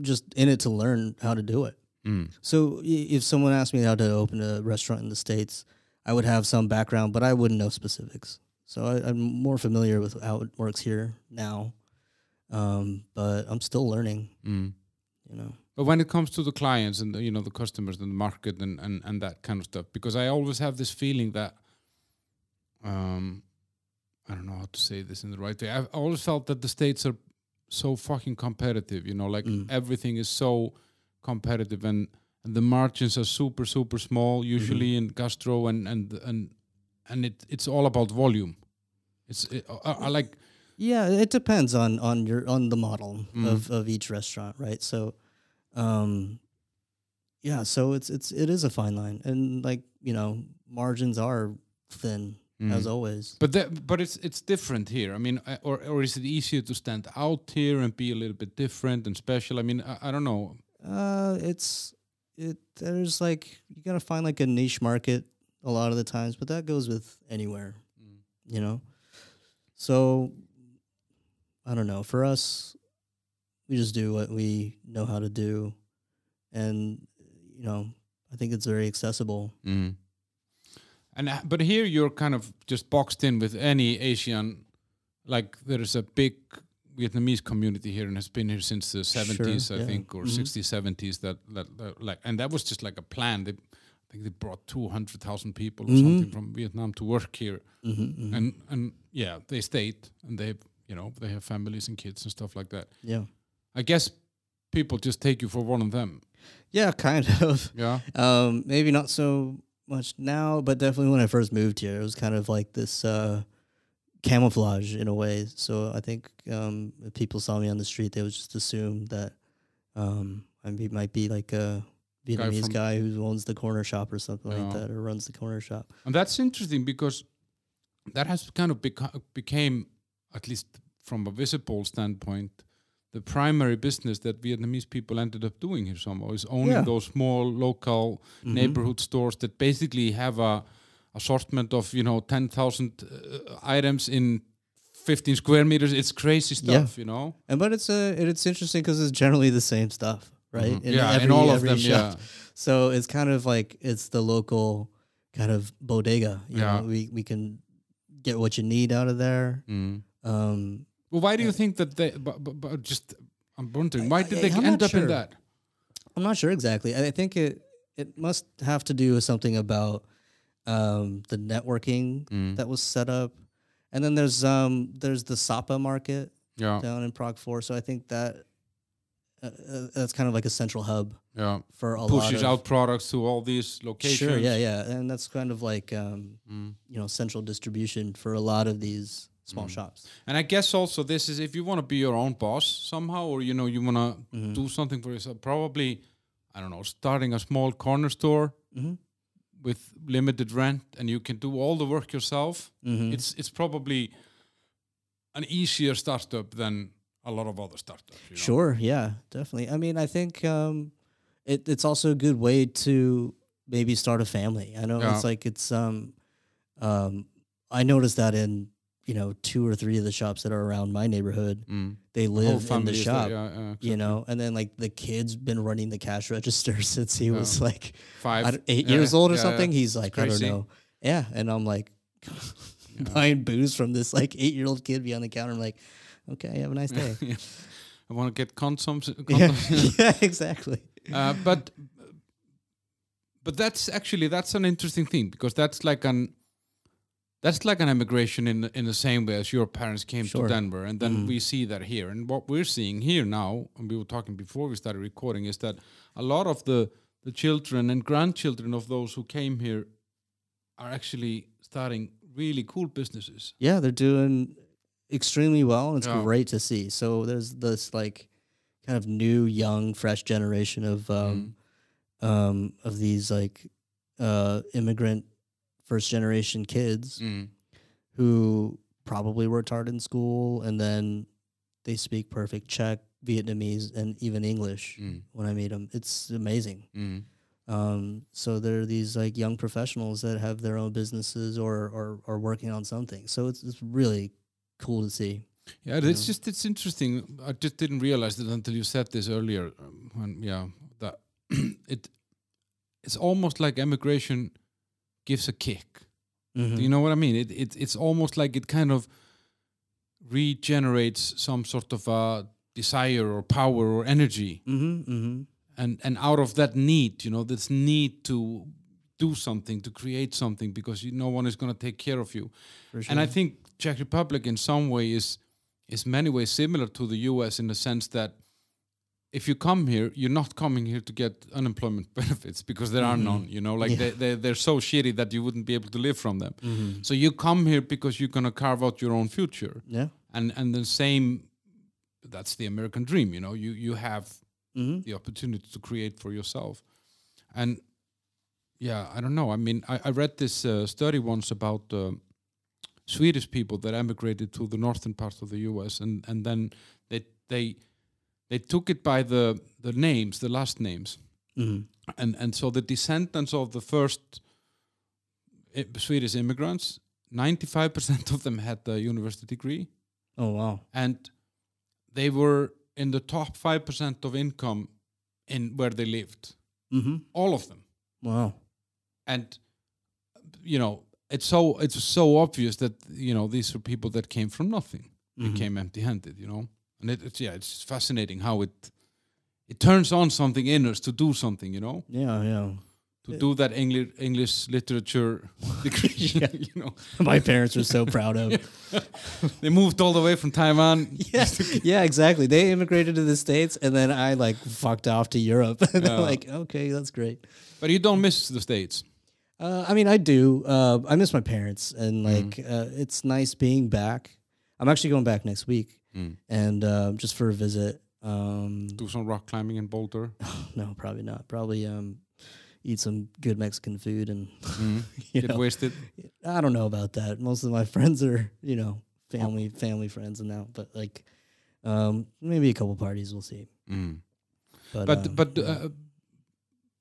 just in it to learn how to do it. Mm. So if someone asked me how to open a restaurant in the states, I would have some background, but I wouldn't know specifics. So I, I'm more familiar with how it works here now, um, but I'm still learning. Mm. You know. But when it comes to the clients and the, you know the customers and the market and, and, and that kind of stuff, because I always have this feeling that um, I don't know how to say this in the right way. I've always felt that the states are so fucking competitive. You know, like Mm. everything is so competitive and and the margins are super super small usually in gastro and and and and it it's all about volume. It's it, I, I like Yeah, it depends on on your on the model Mm. of of each restaurant, right? So, um, yeah, so it's it's it is a fine line, and like you know, margins are thin as Mm. always. But that, but it's it's different here. I mean, uh, or or is it easier to stand out here and be a little bit different and special? I mean, I, I don't know. Uh, it's it. There's like you gotta find like a niche market a lot of the times, but that goes with anywhere, Mm. you know. So, I don't know. For us, we just do what we know how to do, and you know, I think it's very accessible. Mm. And uh, but here you're kind of just boxed in with any Asian. Like there is a big Vietnamese community here and has been here since the 70s, I yeah. think, or Mhm. 60s, 70s. That, that that like, and that was just like a plan. They, I think they brought 200,000 people or Mhm. something from Vietnam to work here. Mm-hmm, and and yeah, they stayed and they you know they have families and kids and stuff like that. yeah, I guess people just take you for one of them. yeah, kind of. Yeah. Um, maybe not so much now, but definitely when I first moved here, it was kind of like this uh, camouflage in a way. So I think um, if people saw me on the street, they would just assume that um, I might be like a Vietnamese from- guy who owns the corner shop or something like that, or runs the corner shop. And that's interesting because that has kind of beca- became, at least from a visible standpoint, the primary business that Vietnamese people ended up doing here somehow is owning Yeah. those small local Mhm. neighborhood stores that basically have a assortment of you know 10,000 uh, items in 15 square meters. It's crazy stuff, you know. And but it's uh, it's interesting because it's generally the same stuff, right? Mhm. Yeah, in all of them, yeah. So it's kind of like it's the local kind of bodega. You Yeah. know, we we can get what you need out of there. Mm. Um, Well, why do you think that they? But, but, but just, I'm wondering, why did I- they I'm end up in that? I'm not sure exactly. I I think it it must have to do with something about um, the networking Mm. that was set up, and then there's um there's the Sapa market Yeah, down in Prague Four. So I think that uh, uh, that's kind of like a central hub yeah. for a lot Pushes of out products to all these locations. Sure, yeah, yeah, and that's kind of like um, Mm. you know central distribution for a lot of these small Mm. shops. And I guess also this is if you want to be your own boss somehow, or you know you want to Mhm. do something for yourself. Probably, I don't know, starting a small corner store Mhm. With limited rent, and you can do all the work yourself. Mhm. It's it's probably an easier startup than a lot of other startups. You know? Sure, yeah, definitely. I mean, I think um, it, it's also a good way to maybe start a family. I know Yeah. it's like it's um, um, I noticed that in you know two or three of the shops that are around my neighborhood, Mm. they live in the there, shop. yeah, yeah, You know, and then like the kid's been running the cash register since he Yeah. was like five, eight years old or something. He's like, I don't know. Yeah. And I'm like buying booze from this like eight year old kid behind the counter. I'm like, okay, have a nice day. I want to get condoms. yeah, exactly. uh, but but that's actually that's an interesting thing because that's like an that's like an immigration in in the same way as your parents came Sure. to Denver, and then Mhm. we see that here. And what we're seeing here now, and we were talking before we started recording, is that a lot of the the children and grandchildren of those who came here are actually starting really cool businesses. Yeah, they're doing extremely well. And it's Yeah. great to see. So there's this like kind of new, young, fresh generation of um, um, of these like uh, immigrant first generation kids Mm. who probably worked hard in school and then they speak perfect Czech, Vietnamese, and even English Mm. when I meet them. It's amazing. Mm. Um, so there are these like young professionals that have their own businesses or or are working on something. So it's it's really cool to see. Yeah, it's know? just it's interesting. I just didn't realize it until you said this earlier. um, When yeah, that it it's almost like immigration gives a kick. Mhm. Do you know what I mean? It, it it's almost like it kind of regenerates some sort of a desire or power or energy, Mhm. Mhm. and and out of that need, you know, this need to do something to create something because you, no one is going to take care of you. Sure. And I think Czech Republic in some way is is many ways similar to the US in the sense that if you come here, you're not coming here to get unemployment benefits because there are Mhm. none. You know, like Yeah. they, they they're so shitty that you wouldn't be able to live from them. Mhm. So you come here because you're gonna carve out your own future, yeah. and and the same. That's the American dream. You know, you you have hmm the opportunity to create for yourself, and yeah, I don't know. I mean, I, I read this uh, study once about. Uh, Swedish people that emigrated to the northern part of the U.S. and and then they they they took it by the the names, the last names, hmm and and so the descendants of the first Swedish immigrants, ninety five percent of them had a university degree, Oh wow. and they were in the top five percent of income in where they lived, hmm all of them, Wow. and you know it's so it's so obvious that you know these are people that came from nothing. Mhm. became empty-handed, you know. And it, it's yeah, it's fascinating how it it turns on something in us to do something, you know, Yeah, yeah. to do that English English literature degree. Yeah. you know, My parents were so proud of. they moved all the way from Taiwan. yeah, yeah, exactly. They immigrated to the states, and then I like fucked off to Europe. and Yeah. they're like, okay, that's great. But you don't miss the states. Uh, I mean, I do. Uh, I miss my parents, and Mm. like, uh, it's nice being back. I'm actually going back next week, Mm. and uh, just for a visit. Um, Do some rock climbing in Boulder. no, probably not. Probably um, eat some good Mexican food, and Mm. you Get know, wasted. I don't know about that. Most of my friends are, you know, family family friends and now, but like, um, maybe a couple parties. We'll see. Mm. But But um, but yeah. uh,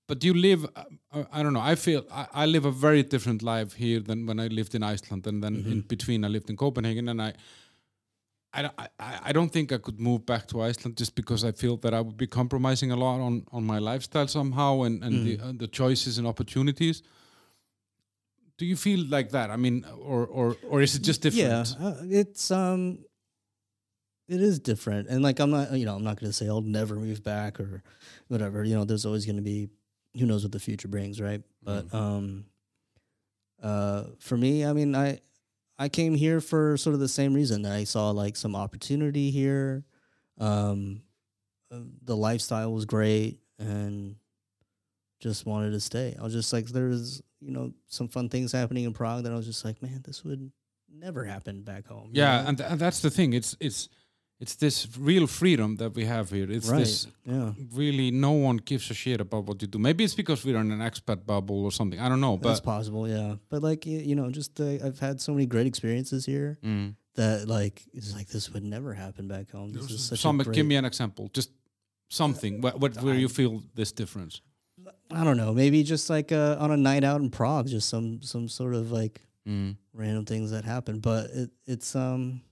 but you live. Uh, I don't know. I feel I, I live a very different life here than when I lived in Iceland, and then in Mhm. between I lived in Copenhagen, and I I, don't- I, I don't think I could move back to Iceland just because I feel that I would be compromising a lot on, on my lifestyle somehow and, and the uh, the choices and opportunities. Do you feel like that? I mean, or or or is it just different? Yeah, uh, it's um, it is different, and like I'm not, you know, I'm not gonna say I'll never move back or whatever. You know, there's always gonna be, who knows what the future brings, right? But um, uh, for me, I mean, I I came here for sort of the same reason. I saw like some opportunity here. Um, uh, the lifestyle was great, and just wanted to stay. I was just like, there's you know some fun things happening in Prague that I was just like, man, this would never happen back home. Yeah, know? and, th- and that's the thing. It's it's it's this real freedom that we have here. It's right, this yeah. really no one gives a shit about what you do. Maybe it's because we're in an expat bubble or something. I don't know, That's but possible, yeah. But like you know, just uh, I've had so many great experiences here Mm. that like it's like this would never happen back home. This is such some a great, give me an example. Just something where, where, where you feel this difference. I don't know, maybe just like uh, on a night out in Prague, just some some sort of like Mm. random things that happen. But it, it's um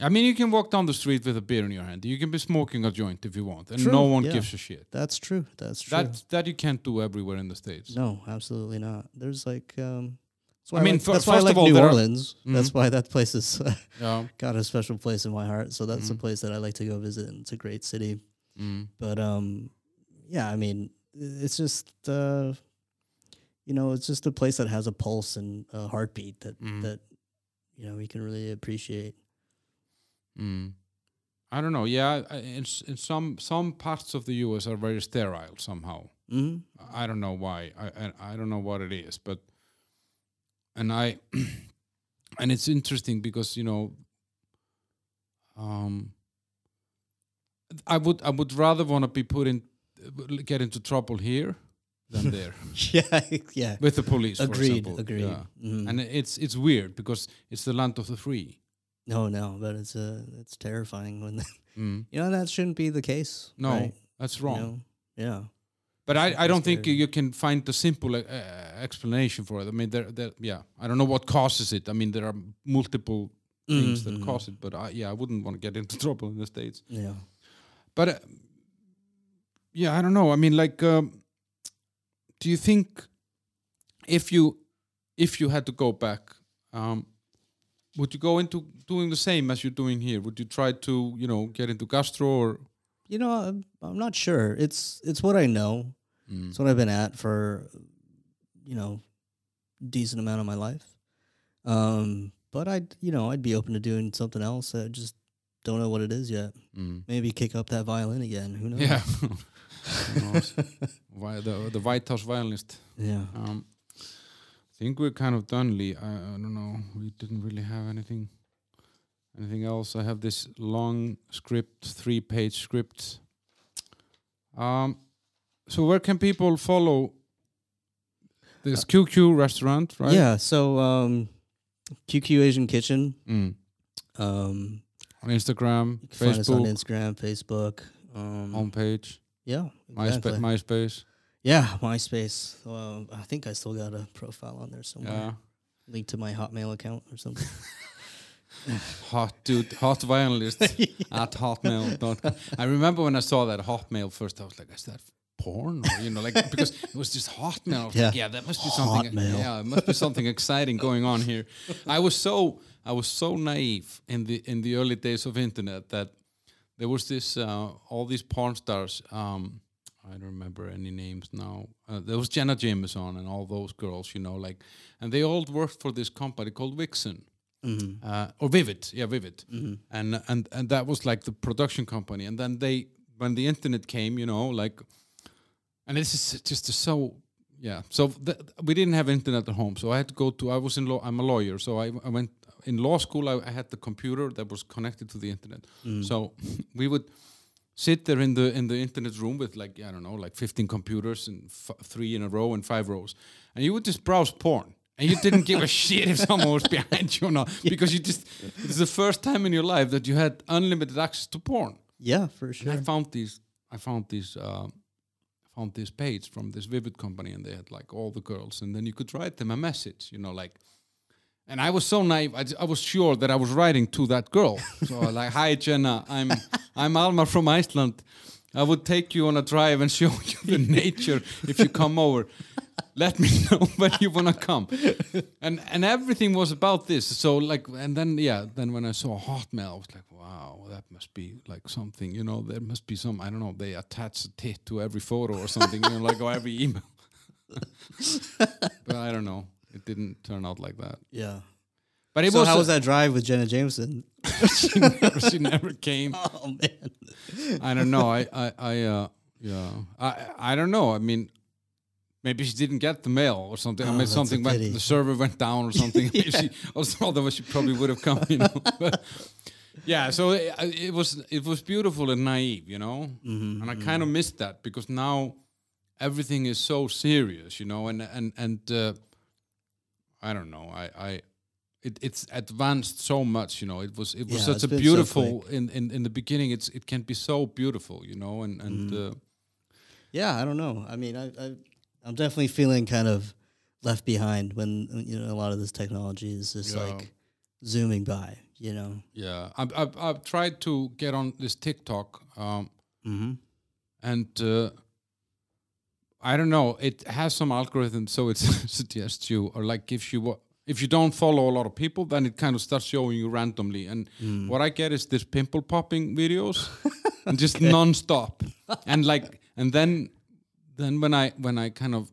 I mean, you can walk down the street with a beer in your hand. You can be smoking a joint if you want, and True, no one yeah. gives a shit. that's true. That's true. That that you can't do everywhere in the states. no, absolutely not. There's like um. That's why I, mean, like, that's why I first of like all, New there are- Orleans. That's Mhm. why that place is Yeah. got a special place in my heart. So that's a Mhm. place that I like to go visit. And it's a great city. Mm. But um, yeah, I mean, it's just uh, you know, it's just a place that has a pulse and a heartbeat that Mm. that you know we can really appreciate. Mm. I don't know. Yeah, in in some some parts of the U.S. are very sterile somehow. hmm I don't know why. I I, I don't know what it is, but and I and it's interesting because you know um I would I would rather want to be put in get into trouble here than there yeah, yeah. with the police. for Agreed. example. Agreed. Yeah. Mhm. And it's it's weird because it's the land of the free. No, no, but it's uh, it's terrifying when Mm. you know that shouldn't be the case. No, right? that's You wrong. know? Yeah. But I, I don't think you can find the simple uh, explanation for it. I mean, there, there, yeah, I don't know what causes it. I mean, there are multiple things that Mhm. cause it, but I, yeah, I wouldn't want to get into trouble in the states. Yeah. But uh, yeah, I don't know. I mean, like, um, do you think if you if you had to go back, um, would you go into doing the same as you're doing here? Would you try to, you know, get into gastro or? You know, I'm, I'm not sure. It's it's what I know. Mm. It's what I've been at for, you know, decent amount of my life. Um, but I'd, you know, I'd be open to doing something else. I just don't know what it is yet. Mm. Maybe kick up that violin again. Who knows? Yeah. Who knows? Why the the White House violinist. yeah. Um, I think we're kind of done, Lee. I, I don't know. We didn't really have anything, anything else. I have this long script, three-page script. Um, so where can people follow this QQ restaurant? Right? Yeah. So, um, QQ Asian Kitchen. Mm. Um, On Instagram, you can find us on Instagram, Facebook. Um, homepage, yeah. MySpace. MySpace. Yeah, MySpace. Well, I think I still got a profile on there somewhere. Yeah. Link to my Hotmail account or something. Hot dude, hot violinist at hotmail.com. I remember when I saw that hotmail first, I was like, is that porn? Or, you know, like because it was just hotmail. Was like, Yeah. yeah, that must be something. Hotmail. Yeah, it must be something exciting going on here. I was so I was so naive in the in the early days of internet that there was this uh, all these porn stars. Um, I don't remember any names now. Uh, there was Jenna Jameson and all those girls, you know, like, and they all worked for this company called Vixen hmm uh, or Vivid, yeah, Vivid, hmm and and and that was like the production company. And then they, when the internet came, you know, like, and this is just so, yeah. So th- we didn't have internet at home, so I had to go to. I was in law. I'm a lawyer, so I, I went in law school. I, I had the computer that was connected to the internet, Mm. so we would sit there in the in the internet room with like I don't know, like 15 computers and f- three in a row and five rows, and you would just browse porn. And you didn't give a shit if someone was behind you or not, because you just, it's the first time in your life that you had unlimited access to porn. Yeah, for And sure. I found these, I found these, uh, found this page from this Vivid company, and they had like all the girls, and then you could write them a message, you know, like, And I was so naive. I was sure that I was writing to that girl. So like, "Hi Jenna, I'm I'm Alma from Iceland. I would take you on a drive and show you the nature if you come over. Let me know when you wanna come." And and everything was about this. So like, and then yeah, then when I saw Hotmail, I was like, "Wow, that must be like something. You know, there must be some. I don't know. They attach a tit to every photo or something. you know, like or every email." but I don't know. It didn't turn out like that. Yeah. But it so was, how was that drive with Jenna Jameson? she, never, she never came. Oh man. I don't know. I, I, I uh, yeah. I, I don't know. I mean, maybe she didn't get the mail or something. I Oh, mean, something went, the server went down or something. Maybe she, also, she probably would have come. You know. But, yeah. So it, it was, it was beautiful and naive, you know. Mm-hmm, And I kind of missed that because now everything is so serious, you know. And and and uh, I don't know. I I. It, it's advanced so much, you know. It was it was Yeah, such a been so beautiful in, in in the beginning. It's it can be so beautiful, you know, and and Mm-hmm. uh, Yeah, I don't know. I mean, I, I I'm definitely feeling kind of left behind when you know a lot of this technology is just Yeah. like zooming by. You know. yeah. I've, I've I've tried to get on this TikTok, um, Mm-hmm. and uh, I don't know. It has some algorithm, so it suggests you or like gives you what. If you don't follow a lot of people, then it kind of starts showing you randomly. And Mm. what I get is this pimple popping videos, and just non-stop. and like, and then, then when I when I kind of,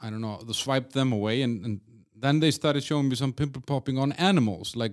I don't know, the swipe them away, and, and then they started showing me some pimple popping on animals, like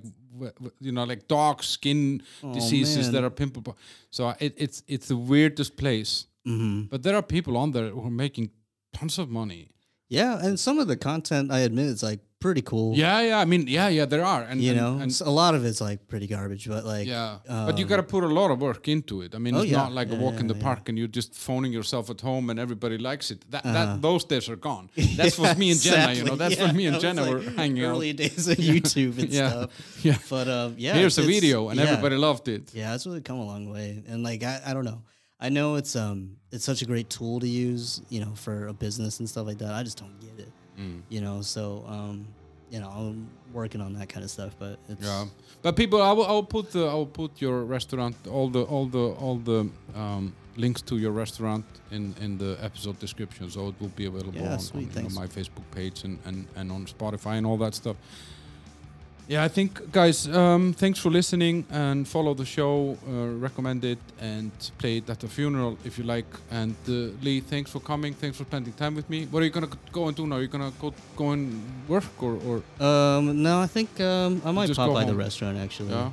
you know, like dog skin diseases man. that are pimple. Pop- so it, it's it's the weirdest place. Mm-hmm. But there are people on there who are making tons of money. Yeah, and some of the content I admit is like pretty cool. Yeah, yeah. I mean, yeah, yeah. There are, and You and- know, and, a lot of it's like pretty garbage, but like yeah. but you um, got to put a lot of work into it. I mean, Oh, it's yeah. not like a Yeah, walk in the yeah. park and you're just phoning yourself at home and everybody likes it. That Uh-huh. that those days are gone. That's what me and Jenna. You know, that's yeah. when me and Jenna like, were hanging out. early days of YouTube and Yeah. stuff. Yeah. But um, yeah, Here's a video, and yeah. everybody loved it. Yeah, it's really come a long way, and like I, I don't know. I know it's um it's such a great tool to use, you know, for a business and stuff like that. I just don't get it, Mm. you know. So um, you know, I'm working on that kind of stuff, but it's Yeah, but people, I will, I will put the, I will put your restaurant, all the, all the, all the um, links to your restaurant in in the episode description, so it will be available Yeah, on, on, know, my Facebook page and, and and on Spotify and all that stuff. Yeah, I think guys, um, thanks for listening and follow the show, uh, recommend it and play it at the funeral if you like. And uh, Lee, thanks for coming, thanks for spending time with me. What are you gonna go and do now? Are you gonna go go and work or, or Um, no, I think um, I might Just pop by home. the restaurant actually, yeah?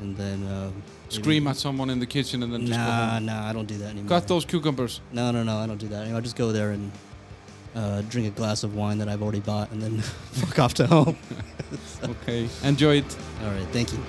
and then um, scream at someone in the kitchen and then just go Nah, home. nah, I don't do that anymore. Cut those cucumbers. No, no, no, I don't do that. anymore. I just go there and uh, drink a glass of wine that I've already bought, and then fuck off to home. Okay. Enjoy it. All right, thank you.